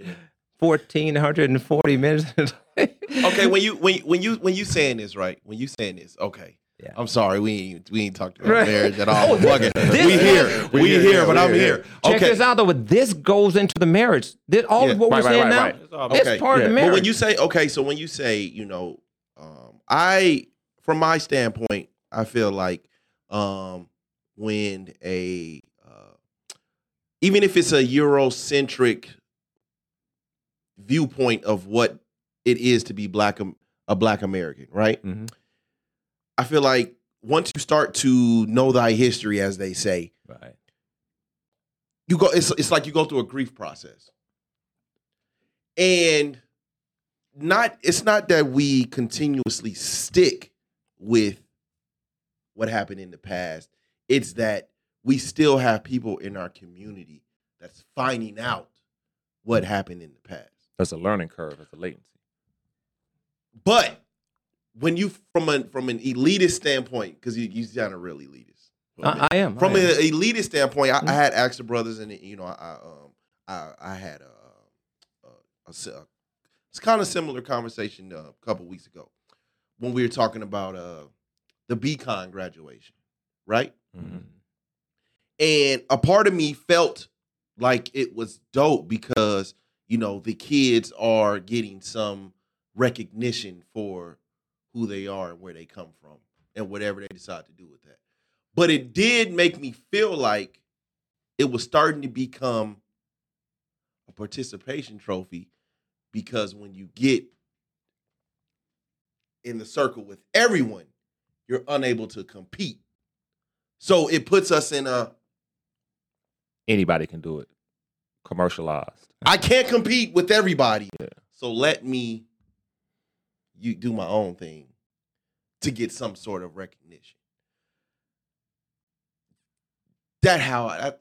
D: 1440 minutes. in a day.
C: okay, when you when when you when you saying this right, when you saying this, okay.
D: Yeah.
C: I'm sorry, we ain't we ain't talked about
D: Right.
C: marriage at all. Fuck it.
D: this-
C: we here, we,
B: We
C: here,
B: here,
C: but I'm
B: here.
C: here.
D: Check
C: Okay,
D: this out though, but this goes into the marriage. This, all
C: Yeah.
D: of what
B: Right,
D: we're
B: right,
D: saying
B: right,
D: now,
B: right.
A: It's all
D: it's
C: Okay.
D: part of the marriage.
C: But when you say okay, so when you say you know, um, I from my standpoint, I feel like um, when a uh, even if it's a Eurocentric viewpoint of what it is to be black a black American, right?
D: Mhm.
C: I feel like once you start to know thy history, as they say,
D: right.
C: you go it's it's like you go through a grief process. And not it's not that we continuously stick with what happened in the past. It's that we still have people in our community that's finding out what happened in the past.
B: That's a learning curve. That's a latency.
C: But when you from a from an elitist standpoint, because you you sound a real elitist.
D: I, I am.
C: from
D: I
C: an
D: am.
C: elitist standpoint, I, I
D: Mhm.
C: had the brothers, and you know, I I, um I I had a, a, a, a it's kind of similar conversation uh, a couple weeks ago when we were talking about uh the BCon graduation, right?
B: Mm-hmm.
C: And a part of me felt like it was dope because you know the kids are getting some recognition for who they are and where they come from and whatever they decide to do with that. But it did make me feel like it was starting to become a participation trophy because when you get in the circle with everyone, you're unable to compete. So it puts us in a
B: Anybody can do it. Commercialized.
C: I can't compete with everybody.
B: Yeah.
C: So let me you do my own thing to get some sort of recognition. That how I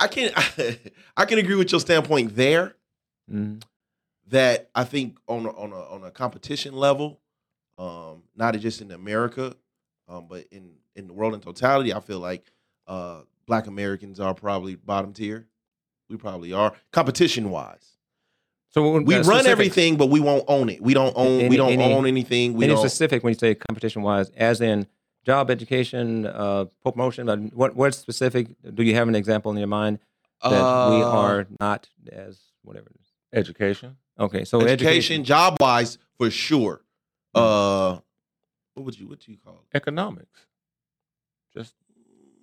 C: I can I can agree with your standpoint there
D: Mhm.
C: that I think on a, on a on a competition level, um, not just in America, um, but in in the world in totality, I feel like uh, Black Americans are probably bottom tier. We probably are competition wise.
D: So when-
C: We
D: uh,
C: run
D: specific-
C: everything, but we won't own it. We don't own.
D: Any-
C: we don't
D: any-
C: own anything. We
D: any
C: don't.
D: specific when you say competition wise, as in job, education, uh, promotion? uh, What what specific? Do you have an example in your mind that we
C: Uh,
D: are not as whatever? it is?
B: Education.
D: Okay, so
C: education,
D: education.
C: job wise, for sure. Uh, what would you what do you call it?
B: Economics. Just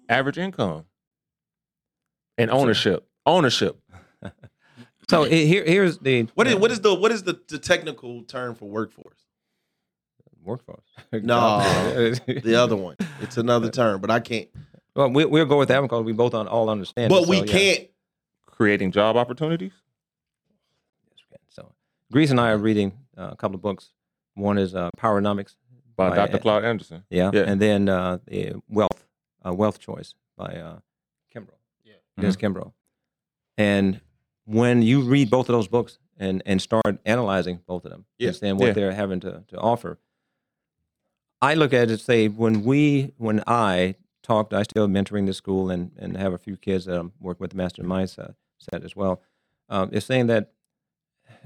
B: average income. And ownership. Ownership.
D: So he- here here's the
C: What is what is the what is the, the technical term for workforce?
D: workforce?
C: No. The other one. It's another term, but I can't.
D: well, we, we'll go with that one because we both on, all understand. it,
C: But we
D: so, yeah.
C: can't.
B: Creating job opportunities.
D: So Grease and I are reading uh, a couple of books. One is uh, Powernomics
B: By
D: By,
B: Dr.
D: uh,
B: Claude Anderson.
D: Yeah,
B: Yeah.
D: and then uh, the Wealth, uh, Wealth Choice by uh, Kimbro.
A: Yeah.
D: Dennis Kimbro. And when you read both of those books and and start analyzing both of them,
C: Yeah.
D: understand what
B: Yeah.
D: they're having to, to offer, I look at it say when we when I talked, I still mentoring the school and and have a few kids that I'm working with the master mindset set as well. Um, is saying that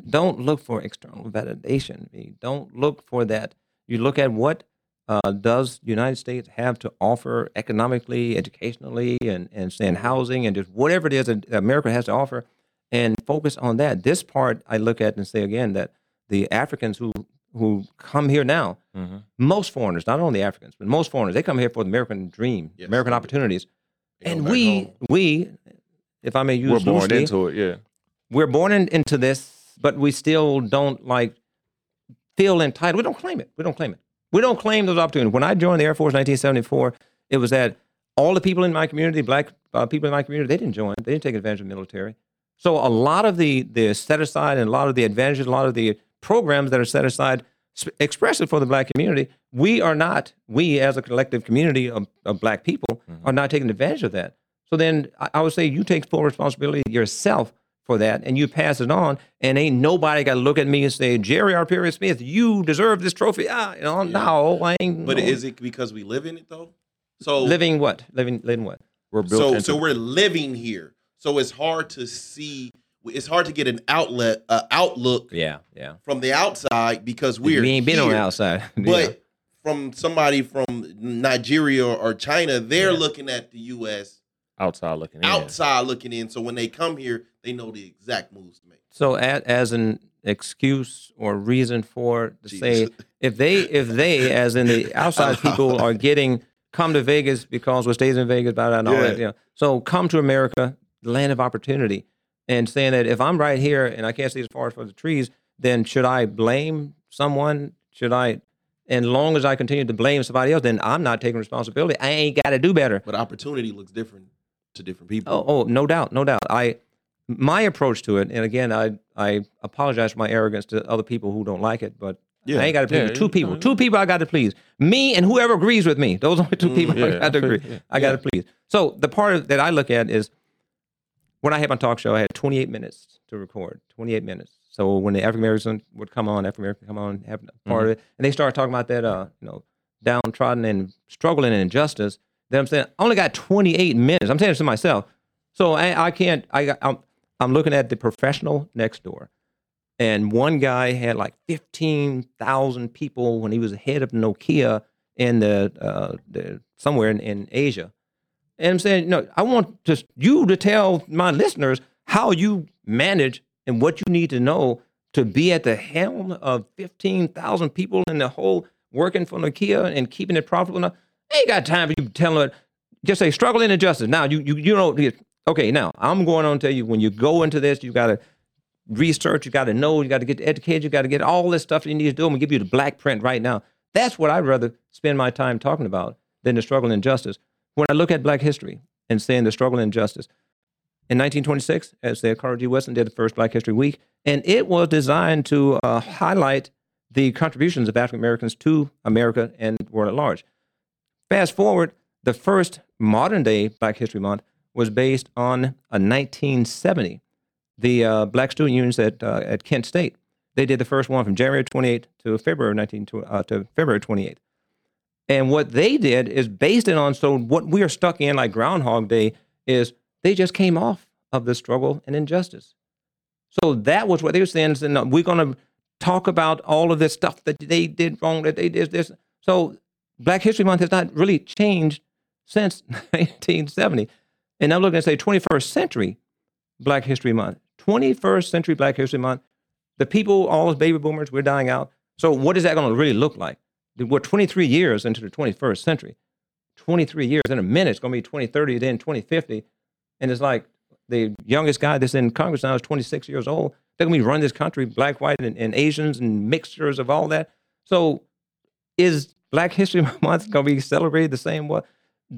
D: don't look for external validation. Don't look for that. You look at what uh, does the United States have to offer economically, educationally, and and saying housing and just whatever it is that America has to offer, and focus on that. This part I look at and say again that the Africans who who come here now,
B: Mm-hmm.
D: most foreigners, not only Africans, but most foreigners, they come here for the American dream,
C: Yes,
D: American opportunities,
C: They
D: and we
C: home.
D: we, if I may use
B: We're born
D: loosely,
B: into it, yeah.
D: we're born in, into this, but we still don't like feel entitled. We don't claim it. We don't claim it. We don't claim those opportunities. When I joined the Air Force in 1974, it was that all the people in my community, black uh, people in my community, they didn't join. They didn't take advantage of the military. So a lot of the the set aside and a lot of the advantages, a lot of the programs that are set aside sp- expressly for the black community, we are not. We as a collective community of, of black people are not taking advantage of that. So then I, I would say you take full responsibility yourself for that and you pass it on and ain't nobody got to look at me and say jerry arperia smith you deserve this trophy ah you know, no i ain't
C: But
D: no.
C: is it because we live in it though? So
D: living what living living what
B: We're built
C: so
B: into
C: so we're living here. So it's hard to see. It's hard to get an outlet, uh, outlook
D: yeah yeah
C: from the outside because we're
D: we ain't been on the outside
C: But from somebody from Nigeria or China, they're
D: Yeah.
C: looking at the U.S.
B: outside looking in.
C: outside looking in. So when they come here, they know the exact moves to make.
D: so as, as an excuse or reason for to say if they if they as in the outside people are getting come to Vegas because what stays in Vegas blah, blah, and all that
C: Yeah.
D: you know so come to America the land of opportunity and saying that if I'm right here and I can't see as far as for the trees then should I blame someone should I and long as I continue to blame somebody else then I'm not taking responsibility I ain't got to do better
C: But opportunity looks different to different people.
D: Oh, oh, no doubt, no doubt. I, my approach to it, and again, I, I apologize for my arrogance to other people who don't like it, but
C: Yeah.
D: I ain't got to please
B: Yeah,
D: two
B: you-
D: people.
B: you-
D: Two people I got to please. Me and whoever agrees with me. Those are the two
C: Mm,
D: people I got to agree.
B: yeah.
D: I got to please. So the part that I look at is when I had my talk show, I had 28 minutes to record. 28 minutes. So when the African American would come on, African American come on, have a
B: Mm-hmm.
D: part of it, and they started talking about that, uh, you know, downtrodden and struggling and injustice. Then I'm saying I only got 28 minutes. I'm saying this to myself. So I, I can't. I got- I'm I'm looking at the professional next door, and one guy had like 15,000 people when he was head of Nokia in the, uh, the somewhere in, in Asia. And I'm saying, no, I want you to tell my listeners how you manage and what you need to know to be at the helm of 15,000 people in the whole working for Nokia and keeping it profitable. Now, ain't got time for you telling it. Just say struggle and injustice. Now you you you know. Okay, now I'm going on to tell you when you go into this, you got to research, you got to know, you got to get educated, you got to get all this stuff that you need to do. I'm gonna give you the black print right now. That's what I'd rather spend my time talking about than the struggle and injustice. When I look at Black history and saying the struggle and injustice, in 1926, as the Carter G. Woodson did the first Black History Week, and it was designed to uh, highlight the contributions of African Americans to America and world at large. Fast forward, the first modern day Black History Month was based on a 1970. The uh, Black Student Unions at uh, at Kent State they did the first one from January 28 to February 19 uh, to February 28. And what they did is based it on so what we are stuck in like Groundhog Day is they just came off of the struggle and injustice. So that was what they were saying. And we're going to talk about all of this stuff that they did wrong, that they did this. So Black History Month has not really changed since 1970. And I'm looking to say 21st century Black History Month. 21st century Black History Month the people, all those baby boomers, we're dying out. So what is that going to really look like? We're 23 years into the 21st century. 23 years. In a minute, it's going to be 2030, then 2050. And it's like the youngest guy that's in Congress now is 26 years old. They're going to be running this country, black, white, and, and Asians and mixtures of all that. So is Black History Month going to be celebrated the same way?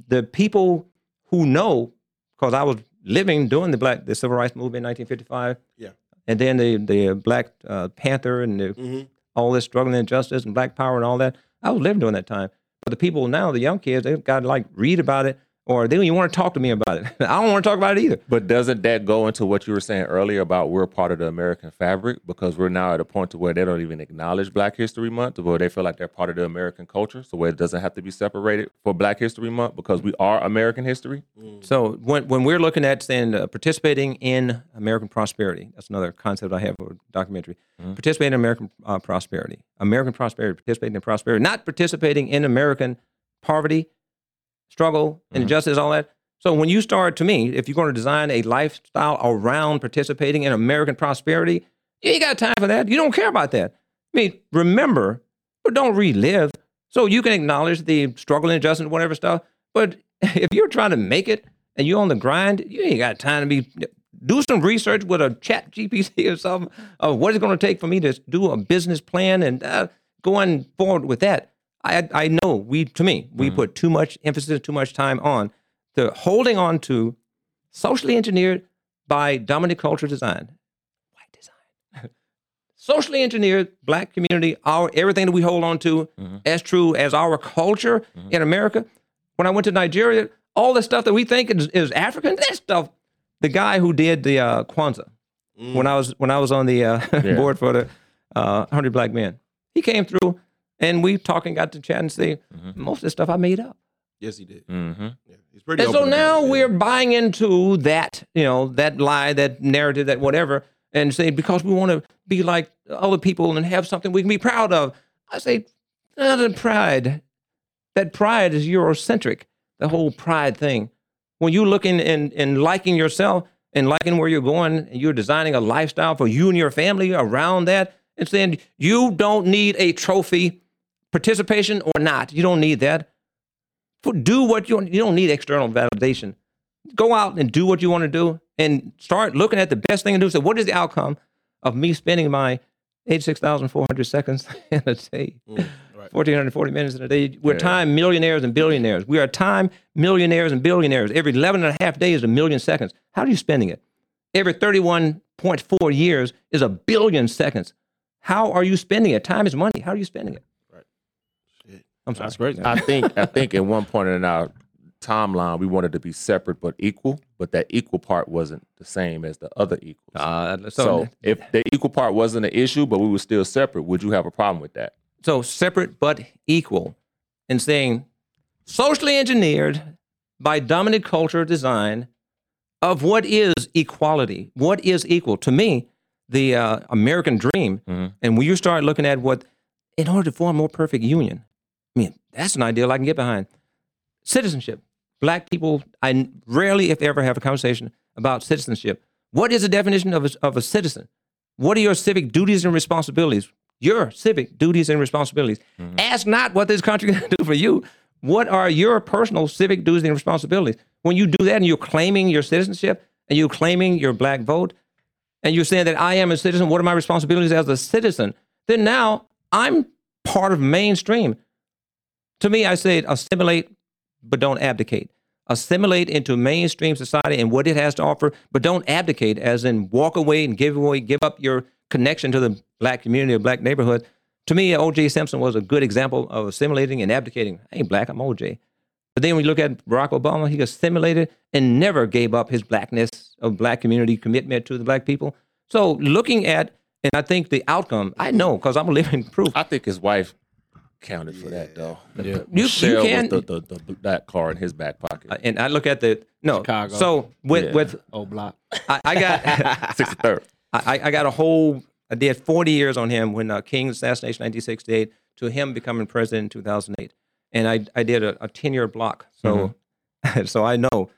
D: The people who know, because I was living during the Black the Civil Rights Movement in 1955.
C: Yeah
D: and then the the Black uh, Panther and the, mm-hmm. all this struggle and injustice and Black Power and all that. I was living during that time. But the people now, the young kids, they've got to like read about it or they don't even want to talk to me about it. I don't want to talk about it either.
B: But doesn't that go into what you were saying earlier about we're part of the American fabric because we're now at a point to where they don't even acknowledge Black History Month, where they feel like they're part of the American culture, so where it doesn't have to be separated for Black History Month because we are American history.
D: Mm. So when when we're looking at saying uh, participating in American prosperity, that's another concept I have for a documentary. Mm-hmm. Participating in American uh, prosperity, American prosperity, participating in prosperity, not participating in American poverty struggle and mm-hmm. injustice, all that. So when you start, to me, if you're going to design a lifestyle around participating in American prosperity, you ain't got time for that. You don't care about that. I mean, remember, but don't relive. So you can acknowledge the struggle and injustice, whatever stuff. But if you're trying to make it and you're on the grind, you ain't got time to be do some research with a chat GPT or something of what it's going to take for me to do a business plan and uh, going forward with that. I, I know we, to me, we mm-hmm. put too much emphasis, too much time on the holding on to socially engineered by dominant culture design, white design, socially engineered black community, our everything that we hold on to mm-hmm. as true as our culture mm-hmm. in America. When I went to Nigeria, all the stuff that we think is, is African, that stuff. The guy who did the uh, Kwanzaa, mm. when I was when I was on the uh, yeah. board for the uh, Hundred Black Men, he came through and we talking, got to chat and say, mm-hmm. most of the stuff I made up.
C: Yes, he did.
B: Mm-hmm.
C: Yeah, he's pretty.
D: And so now we're buying into that, you know, that lie, that narrative, that whatever, and saying because we want to be like other people and have something we can be proud of. I say, not a pride. That pride is Eurocentric. The whole pride thing. When you looking and, and liking yourself and liking where you're going, and you're designing a lifestyle for you and your family around that, and saying you don't need a trophy participation or not. You don't need that. Do what you you don't need external validation. Go out and do what you want to do and start looking at the best thing to do. So, what is the outcome of me spending my 86,400 seconds in a day? Mm, right. 1,440 minutes in a day. We're yeah. time millionaires and billionaires. We are time millionaires and billionaires. Every 11 and a half days is a million seconds. How are you spending it? Every 31.4 years is a billion seconds. How are you spending it? Time is money. How are you spending it? I'm sorry.
A: That's great.
B: I think I think at one point in our timeline we wanted to be separate but equal, but that equal part wasn't the same as the other equals. Uh, so, so if the equal part wasn't an issue, but we were still separate, would you have a problem with that?
D: So separate but equal, and saying socially engineered by dominant culture design of what is equality, what is equal to me, the uh, American dream. Mm-hmm. And when you start looking at what, in order to form a more perfect union, I mean, that's an ideal I can get behind. Citizenship. Black people, I rarely, if ever, have a conversation about citizenship. What is the definition of a, of a citizen? What are your civic duties and responsibilities? Your civic duties and responsibilities. Mm-hmm. Ask not what this country can do for you. what are your personal civic duties and responsibilities? When you do that and you're claiming your citizenship and you're claiming your black vote and you're saying that I am a citizen, what are my responsibilities as a citizen? Then now I'm part of mainstream. To me, I say assimilate, but don't abdicate. Assimilate into mainstream society and what it has to offer, but don't abdicate, as in walk away and give away, give up your connection to the black community or black neighborhood. To me, O.J. Simpson was a good example of assimilating and abdicating. I ain't black, I'm O.J. But then when you look at Barack Obama, he assimilated and never gave up his blackness of black community commitment to the black people. So looking at, and I think the outcome, I know because I'm living proof.
B: I think his wife counted for that though.
A: Yeah.
D: You, you can,
B: was the, the, the, that car in his back pocket.
D: and I look at the no.
A: Chicago.
D: So with
B: Yeah.
D: with
A: Old block.
D: I, I got
B: 63rd.
D: I, I got a whole, I did 40 years on him when uh, King's assassination 1968 to him becoming president in 2008. And I, I did a, a 10 year block. So, so I know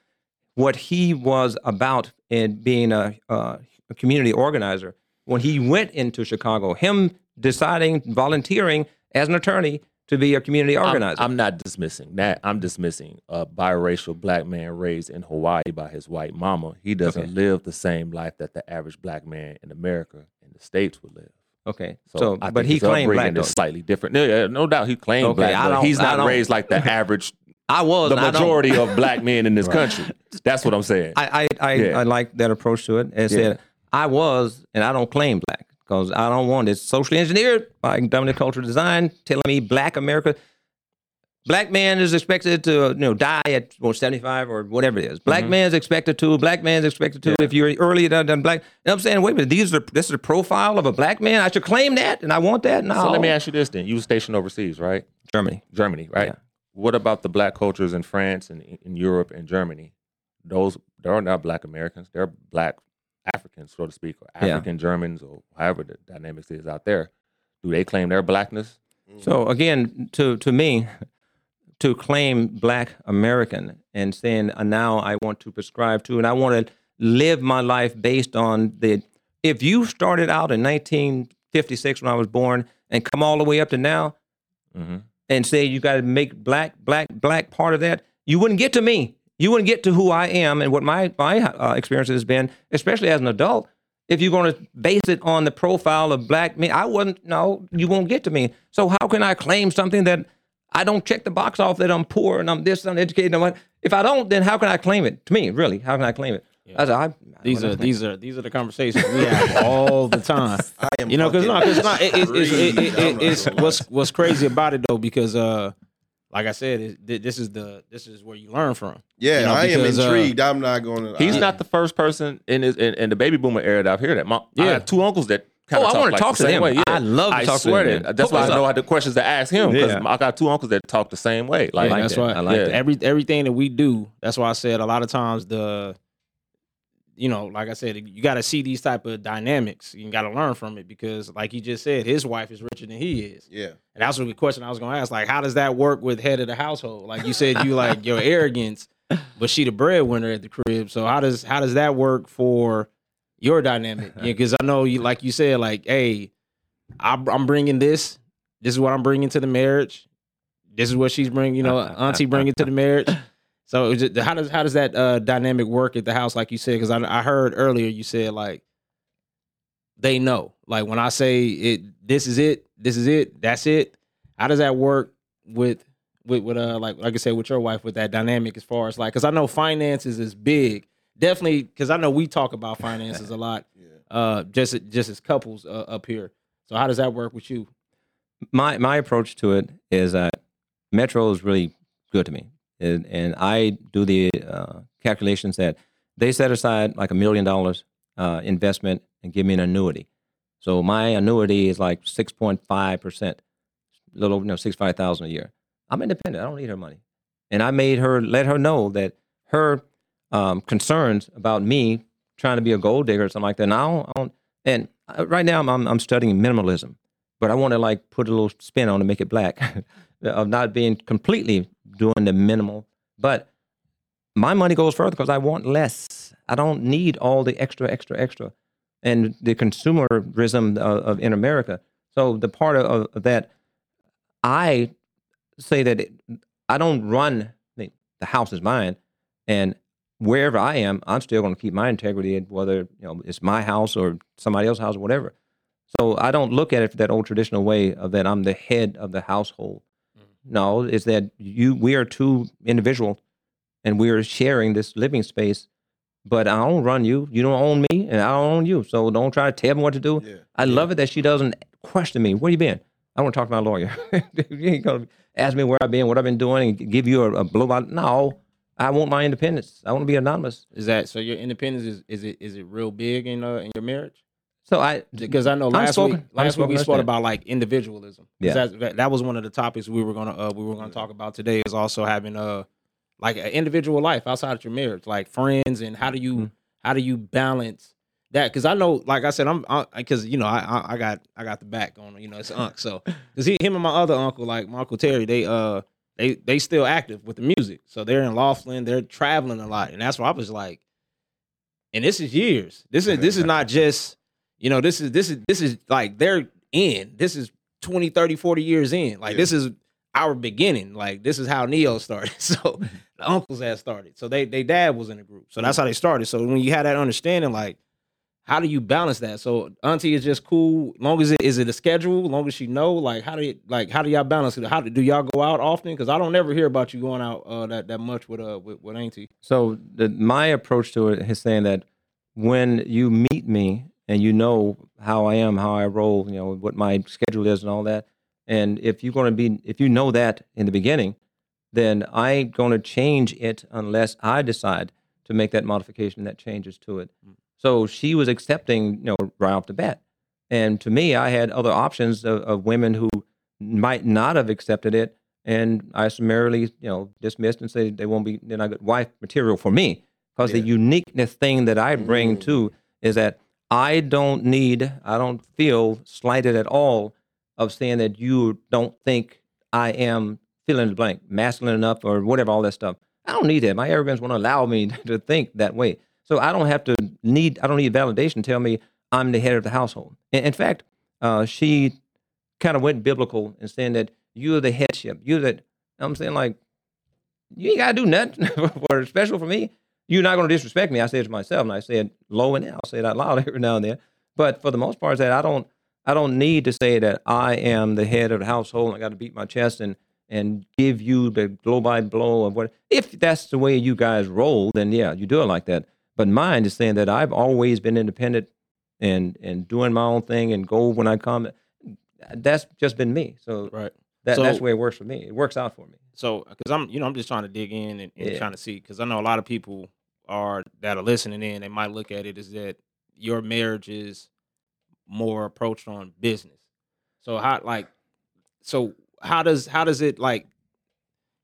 D: what he was about in being a, uh, a community organizer. When he went into Chicago, him deciding, volunteering as an attorney to be a community
B: I'm,
D: organizer.
B: I'm not dismissing that. I'm dismissing a biracial black man raised in Hawaii by his white mama. He doesn't
D: Okay.
B: live the same life that the average black man in America in the states would live.
D: okay.
B: So,
D: So, but he claimed black.
B: is slightly different. No, yeah, no doubt he claimed
D: Okay,
B: black,
D: I
B: but
D: don't-
B: he's not raised like the average,
D: I was.
B: the
D: and I don't-
B: majority of black men in this country. That's what I'm saying.
D: I I I,
B: Yeah.
D: I like that approach to it. And said I was, and I don't claim black because I don't want it socially engineered by dominant cultural design telling me black America. Black man is expected to, you know, die at well, 75 or whatever it is. Black
B: Mm-hmm.
D: man's expected to. Black man's expected to. If you're earlier than, than black, and I'm saying, wait a minute, these are this is a profile of a black man. I should claim that, and I want that. No,
B: so let me ask you this then. You were stationed overseas, right?
D: Germany.
B: Germany, right?
D: Yeah.
B: What about the black cultures in France and in Europe and Germany? Those they're not black Americans. They're black Africans, so to speak, or
D: Yeah.
B: African Germans, or however the dynamics is out there. Do they claim their blackness?
D: So again, to to me, to claim Black American and saying uh, now I want to prescribe to, and I want to live my life based on the. If you started out in 1956 when I was born and come all the way up to now,
B: Mm-hmm.
D: and say you got to make black, black, black part of that, you wouldn't get to me. You wouldn't get to who I am and what my my uh, experience has been, especially as an adult. If you're going to base it on the profile of black me, I wouldn't. No, you won't get to me. So how can I claim something that I don't check the box off that I'm poor and I'm this, I'm educated, and what? If I don't, then how can I claim it? To me, really, how can I claim it? I said, I,
A: These are these are these are the conversations we have all the time.
C: I am
A: You know, because no,
C: fucking
A: because not. It, it, it's- it, it,
C: intrigued.
A: It,
C: not
A: it's what's what's crazy about it though, because uh, like I said, it, this is the this is where you learn from.
C: Yeah,
A: You know,
C: I am
A: because, uh,
C: intrigued. I'm not going to.
B: He's not the first person in his in, in the baby boomer era that I've heard that. My, I
A: Yeah.
B: got two uncles that. Kind
D: Oh,
B: of
D: I
B: talk
D: wanna
B: like
D: talk to
B: same
D: them.
B: Way. Yeah.
D: I love to
B: I
D: talk to
B: swear
D: them.
B: that- That's why I know
D: up.
B: how the questions to ask him because
D: Yeah.
B: I got two uncles that talk the same way. Like,
A: Yeah,
D: like
A: that's
D: that.
A: why
D: I like
B: Yeah.
D: that.
A: every everything that we do. That's why I said a lot of times the, you know, like I said, you got to see these type of dynamics. You got to learn from it because, like he just said, his wife is richer than he is.
C: Yeah.
A: And that's what the question I was to ask. Like, how does that work with head of the household? Like you said, you like your arrogance, but she the breadwinner at the crib. So how does how does that work for your dynamic? Because I know you, like you said, like, hey, I, I'm bringing this. This is what I'm bringing to the marriage. This is what she's bringing. You know, auntie bringing to the marriage. So how does how does that uh, dynamic work at the house? Like you said, because I, I heard earlier you said like they know. Like when I say it, this is it, this is it, that's it. How does that work with with with uh like like I said with your wife with that dynamic as far as like because I know finances is big, definitely because I know we talk about finances a lot, uh just just as couples uh, up here. So how does that work with you?
D: my my approach to it is that Metro is really good to me, and, and I do the uh, calculations that they set aside like a million dollars uh, investment and give me an annuity. So my annuity is like six point five percent, little over, you know six five thousand a year. I'm independent. I don't need her money, and I made her let her know that her um, concerns about me trying to be a gold digger or something like that. And I don't, and right now I'm I'm studying minimalism but I want to like put a little spin on to make it black, of not being completely doing the minimal. But my money goes further because I want less. I don't need all the extra, extra, extra, and the consumerism of, of in America. So the part of, of that, I say that it, I don't run the, the house is mine, and wherever I am, I'm still going to keep my integrity, whether you know it's my house or somebody else's house or whatever. So I don't look at it that old traditional way of that I'm the head of the household. No, it's that you we are two individuals, and we are sharing this living space. But I don't run you. You don't own me, and I don't own you. So don't try to tell me what to do.
C: Yeah.
D: I love it that she doesn't question me. Where you been? I want to talk to my lawyer. you ain't gonna ask me where I've been, what I've been doing, and give you a, a blow by. No, I want my independence. I want to be anonymous.
A: Is that so? Your independence is is it is it real big in uh, in your marriage?
D: So I
A: Because I know last
D: spoken.
A: week last week we spoke about like individualism.
D: Yeah.
A: that's- that, that was one of the topics we were gonna uh, we were gonna talk about today. Is also having a like an individual life outside of your marriage, like friends, and how do you
D: Mhm.
A: how do you balance that? Because I know, like I said, I'm I because you know I, I I got I got the back on you know it's Unc so because he him and my other uncle like my uncle Terry they uh they they still active with the music so they're in Laughlin they're traveling a lot and that's why I was like and this is years this is this is not just you know this is this is this is like they're in. This is 20 30 40 years in. Like
C: Yeah.
A: this is our beginning. Like this is how neo started. So the uncles had started. So they they dad was in the group. So that's how they started. So when you had that understanding like how do you balance that? So auntie is just cool. Long as it is it a schedule? Long as she know like how do you like how do y'all balance it? How do, do y'all go out often? Because i don't never hear about you going out uh that, that much with uh with, with auntie.
D: So the, my approach to it is saying that when you meet me and you know how I am, how I roll, you know what my schedule is and all that, and if you're going to be, if you know that in the beginning, then I ain't going to change it unless I decide to make that modification, that changes to it. So she was accepting, you know, right off the bat, and to me, I had other options of, of women who might not have accepted it, and I summarily, you know, dismissed and said they won't be, they're not good wife material for me. Because the uniqueness thing that I bring
C: Mm.
D: to is that I don't need, I don't feel slighted at all of saying that you don't think I am the blank, masculine enough or whatever, all that stuff. I don't need that. My arrogance won't allow me to think that way. So I don't have to need, I don't need validation to tell me I'm the head of the household. In, in fact, uh, she kind of went biblical in saying that you're the headship. You're that, I'm saying like, you ain't got to do nothing for special for me. You're not going to disrespect me. I say it to myself, and I say it low and now. I'll say it out loud every now and then. But for the most part, is that I don't, I don't need to say that I am the head of the household. And I got to beat my chest and and give you the blow by blow of what. If that's the way you guys roll, then yeah, you do it like that. But mine is saying that I've always been independent and and doing my own thing and go when I come. That's just been me. So
A: right
D: that,
A: So-
D: that's the way it works for me. It works out for me.
A: so because i'm you know i'm just trying to dig in and, and
D: Yeah.
A: trying to see because i know a lot of people are that are listening in they might look at it as that your marriage is more approached on business so how like so how does how does it like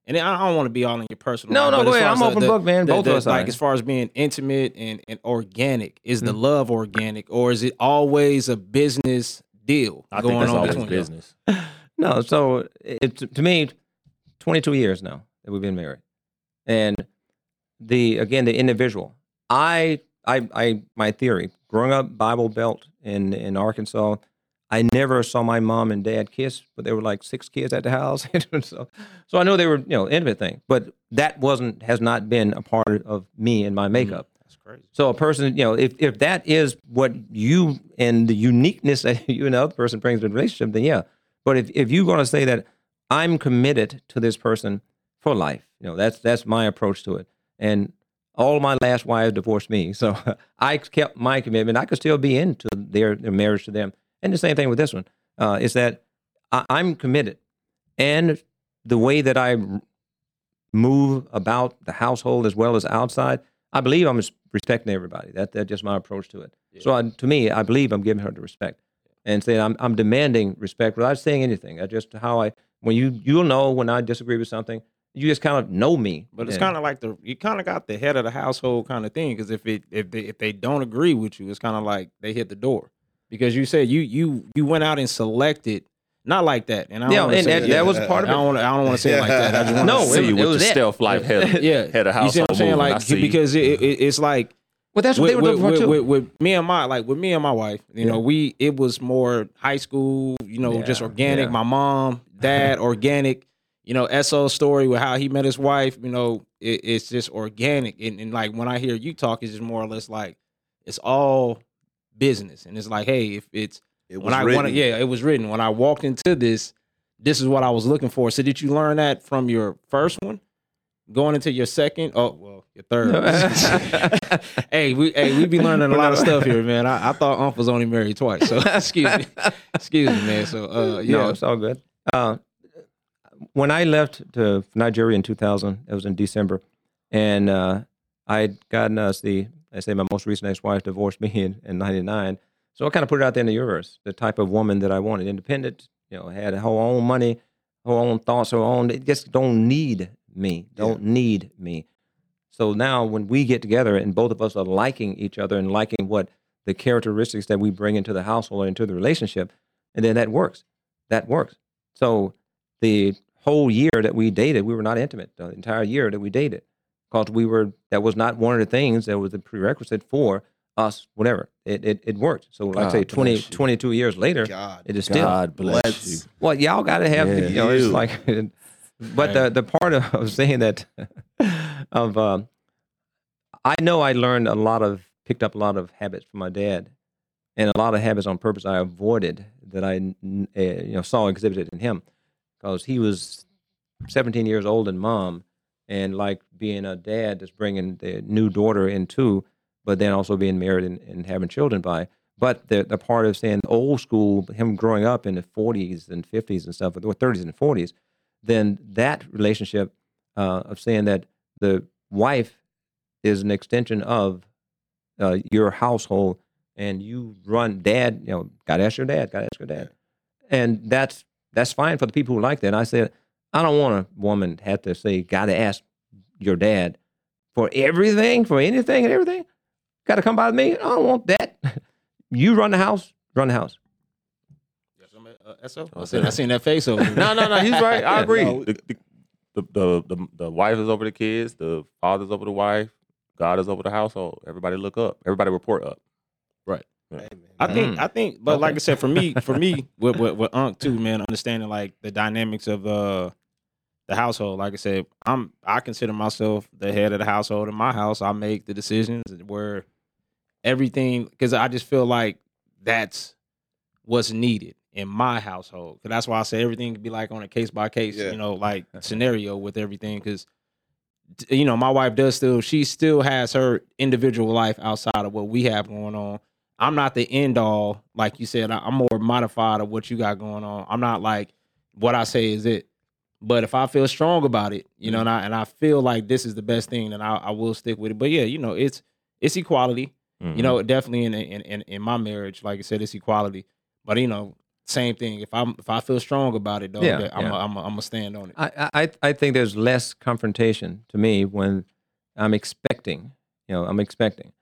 A: and I don't want to be all in your personal.
D: No,
A: life,
D: no, go ahead. I'm
A: as
D: open
A: the-
D: book, man.
A: the-
D: Both
A: the-
D: of us
A: like as far as being intimate and, and organic, is the
D: Mhm.
A: love organic, or is it always a business deal
B: I
A: going
B: think that's
A: on
B: always
A: between
B: business.
D: No, so it to me, 22 years now that we've been married, and the again the individual. I I I my theory growing up Bible Belt in in Arkansas, I never saw my mom and dad kiss, but there were like six kids at the house, so so I know they were you know intimate thing, but that wasn't has not been a part of me and my mm, makeup.
A: That's crazy.
D: So a person, you know, if, if that is what you and the uniqueness that you and the other person brings to the relationship, then yeah. But if, if you're going to say that I'm committed to this person for life, you know, that's that's my approach to it. And all my last wives divorced me, so I kept my commitment. I could still be into their, their marriage to them. And the same thing with this one uh, is that I, I'm committed, and the way that I move about the household as well as outside, I believe I'm respecting everybody. That that's just my approach to it. So I, to me, I believe I'm giving her the respect, and saying I'm I'm demanding respect without saying anything. I just how I when you you'll know when I disagree with something. You just kind of know me.
A: But it's
D: And-
A: kind of like the you kind of got the head of the household kind of thing because if it if they if they don't agree with you, it's kind of like they hit the door because you said you you you went out and selected not like that, and I don't
D: yeah,
A: wanna
D: and
A: say
D: that, that was part of it.
A: don't want I don't want to say it like that. I just want
D: No,
A: to
D: it
B: see
D: was-
B: you
D: it
B: with
D: was
B: the
D: it.
B: stealth life head,
A: yeah,
B: head of
A: you see what I'm
B: household
A: saying?
B: I
A: Like
B: see
A: because it, it, it's like
D: Well, that's what
A: with,
D: they were
A: with,
D: looking for
A: with,
D: too.
A: with, with me and my like with me and my wife, you know, we it was more high school, you know, just organic.
D: yeah.
A: My mom, dad, organic. You know, So's story with how he met his wife, you know, it, it's just organic. And, and like when I hear you talk, it's just more or less like it's all business. And it's like, hey, if it's
C: It was
A: when I
C: want
A: wanted, yeah, it was written. When I walked into this, this is what I was looking for. So did you learn that from your first one? Going into your second? Oh, well, your third. hey, we hey, we be learning a lot of stuff here, man. I, I thought Unc was only married twice. So excuse me. Excuse me, man. So uh yeah.
D: No, it's all good. Uh, when I left to Nigeria in 2000, it was in December, and uh, I'd gotten us the, I say my most recent ex-wife divorced me in, in 99. So I kind of put it out there in the universe, the type of woman that I wanted, independent, you know, had her own money, her own thoughts, her own, it just don't need me, don't need me. So now when we get together and both of us are liking each other and liking what the characteristics that we bring into the household or into the relationship, and then that works. That works. So the whole year that we dated, we were not intimate. The entire year that we dated, because we were that was not one of the things that was a prerequisite for us. Whatever it it, it worked. So like I say,
B: God
D: 20, 22 years later,
C: God.
D: it is still.
B: God bless
C: Let's-
B: you.
D: Well, y'all got to have,
B: Yeah.
D: you know, it's like, but the the part of, of saying that, of, um, I know I learned a lot of, picked up a lot of habits from my dad, and a lot of habits on purpose I avoided that I uh, you know, saw exhibited in him, because he was 17 years old and mom, and like being a dad that's bringing the new daughter in too, but then also being married and, and having children by. But the the part of saying old school, him growing up in the 40s and 50s and stuff, or 30s and 40s, then that relationship uh, of saying that the wife is an extension of uh, your household, and you run dad. You know, got to ask your dad. Got to ask your dad, and that's that's fine for the people who like that. And I said, I don't want a woman have to say, got to ask your dad for everything, for anything and everything. Got to come by me. I don't want that. You run the house. Run the house.
A: Uh, SO? I, seen, I seen that face over there.
B: No, no, no. He's right. I agree.
C: No.
B: The, the, the, the, the wife is over the kids. The father's over the wife. God is over the household. Everybody look up. Everybody report up.
A: I think
D: Mm.
A: I think, but like I said, for me, for me, with, with with Unc too, man, understanding like the dynamics of uh the household. Like I said, I'm I consider myself the head of the household in my house. I make the decisions where everything because I just feel like that's what's needed in my household. 'Cause that's why I say everything can be like on a case by case,
C: Yeah.
A: you know, like scenario with everything. Because you know, my wife does still she still has her individual life outside of what we have going on. I'm not the end all, like you said. I- I'm more modified of what you got going on. I'm not like what I say is it. But if I feel strong about it, you know, and I and I feel like this is the best thing, then I, I will stick with it. But yeah, you know, it's it's equality.
B: Mm-hmm.
A: You know, definitely in, in in in my marriage, like I said, it's equality. But you know, same thing. If I'm if I feel strong about it, though,
D: Yeah,
A: I'm
D: yeah.
A: a, I'm a, I'm gonna stand on it.
D: I, I I think there's less confrontation to me when I'm expecting. You know, I'm expecting.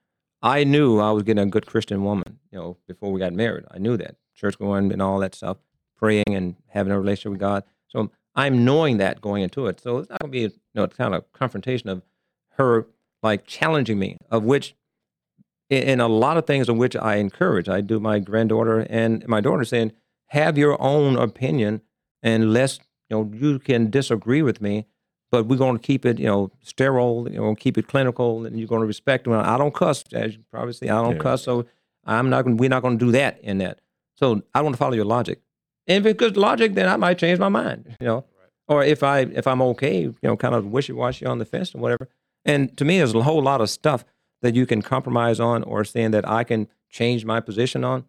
D: I knew I was getting a good Christian woman. You know, before we got married, I knew that church going and all that stuff, praying and having a relationship with God. So I'm knowing that going into it. So it's not gonna be you know kind of confrontation of her like challenging me, of which in, a lot of things of which I encourage. I do my granddaughter and my daughter saying, have your own opinion and let's you know you can disagree with me but we're going to keep it you know sterile you know keep it clinical and you're going to respect me. I don't cuss as you probably see i don't
B: Yeah.
D: cuss so i'm not we're not going to do that in that. So i don't want to follow your logic. And if it's good logic then i might change my mind you know? Or if i if i'm okay you know kind of wishy-washy on the fence or whatever. And to me there's a whole lot of stuff that you can compromise on or saying that i can change my position on.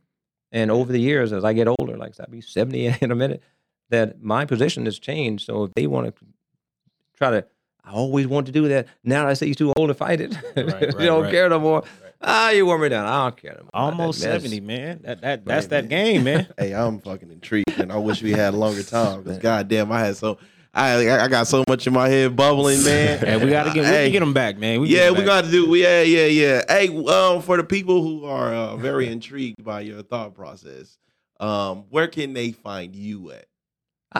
D: And over the years, as I get older, like I'll be 70 in a minute, that my position has changed. So if they want to try to, I always want to do that. Now I say you're too old to fight it,
A: right,
D: you don't
A: right.
D: care no more. Ah, you wore me down. I don't care no more. about that
A: Almost seventy, man. That that that's
C: Right,
A: that game, man.
C: Hey, I'm fucking intrigued, and I wish we had a longer time. Because goddamn, I had so I I got so much in my head bubbling, man.
A: Hey, we gotta get we
C: Hey.
A: can get them back, man. We
C: yeah, we
A: back.
C: got to do. Yeah, yeah, yeah. Hey, um, for the people who are uh, very intrigued by your thought process, um, where can they find you at?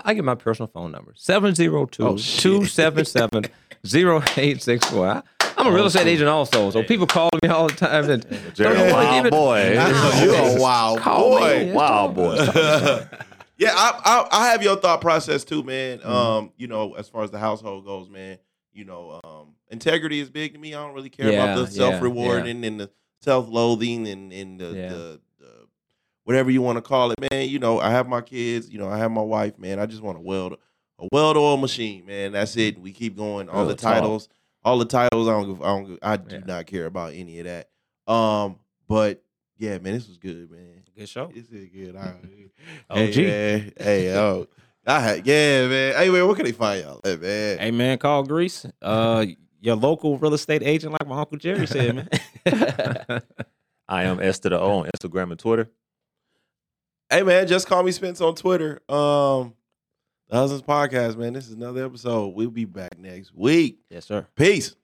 D: I, give my personal phone number 702
C: Oh, shit.
D: 277 0864. I- I'm a real
C: Oh,
D: estate agent also. So people call me all the time. And
B: Jerry,
D: don't know what to
B: wild boy.
C: You're a wild boy.
B: Wild boy.
C: Yeah, I, I I have your thought process too, man.
D: Mm-hmm.
C: Um, you know, as far as the household goes, man, you know, um, integrity is big to me. I don't really care
D: Yeah,
C: about the self rewarding and the self loathing and and
D: Yeah.
C: the, the whatever you want to call it, man. You know, I have my kids. You know, I have my wife, man. I just want to weld a weld oil machine, man. That's it. We keep going. All
B: Real
C: the titles, all the titles. I don't. give- I don't. I do
D: Yeah.
C: not care about any of that. Um, but yeah, man, this was good, man.
A: Good show.
C: This is good. I,
A: OG.
C: Hey, man. Hey, oh. I had, yeah, man. Hey, man, where can they find y'all at, man?
A: Hey man, call Grease. Uh, your local real estate agent, like my uncle Jerry said, man.
B: I am S to the O on Instagram and Twitter.
C: Hey, man, just call me Spence on Twitter. Um, the Husbands Podcast, man. This is another episode. We'll be back next week.
A: yes, sir.
C: Peace.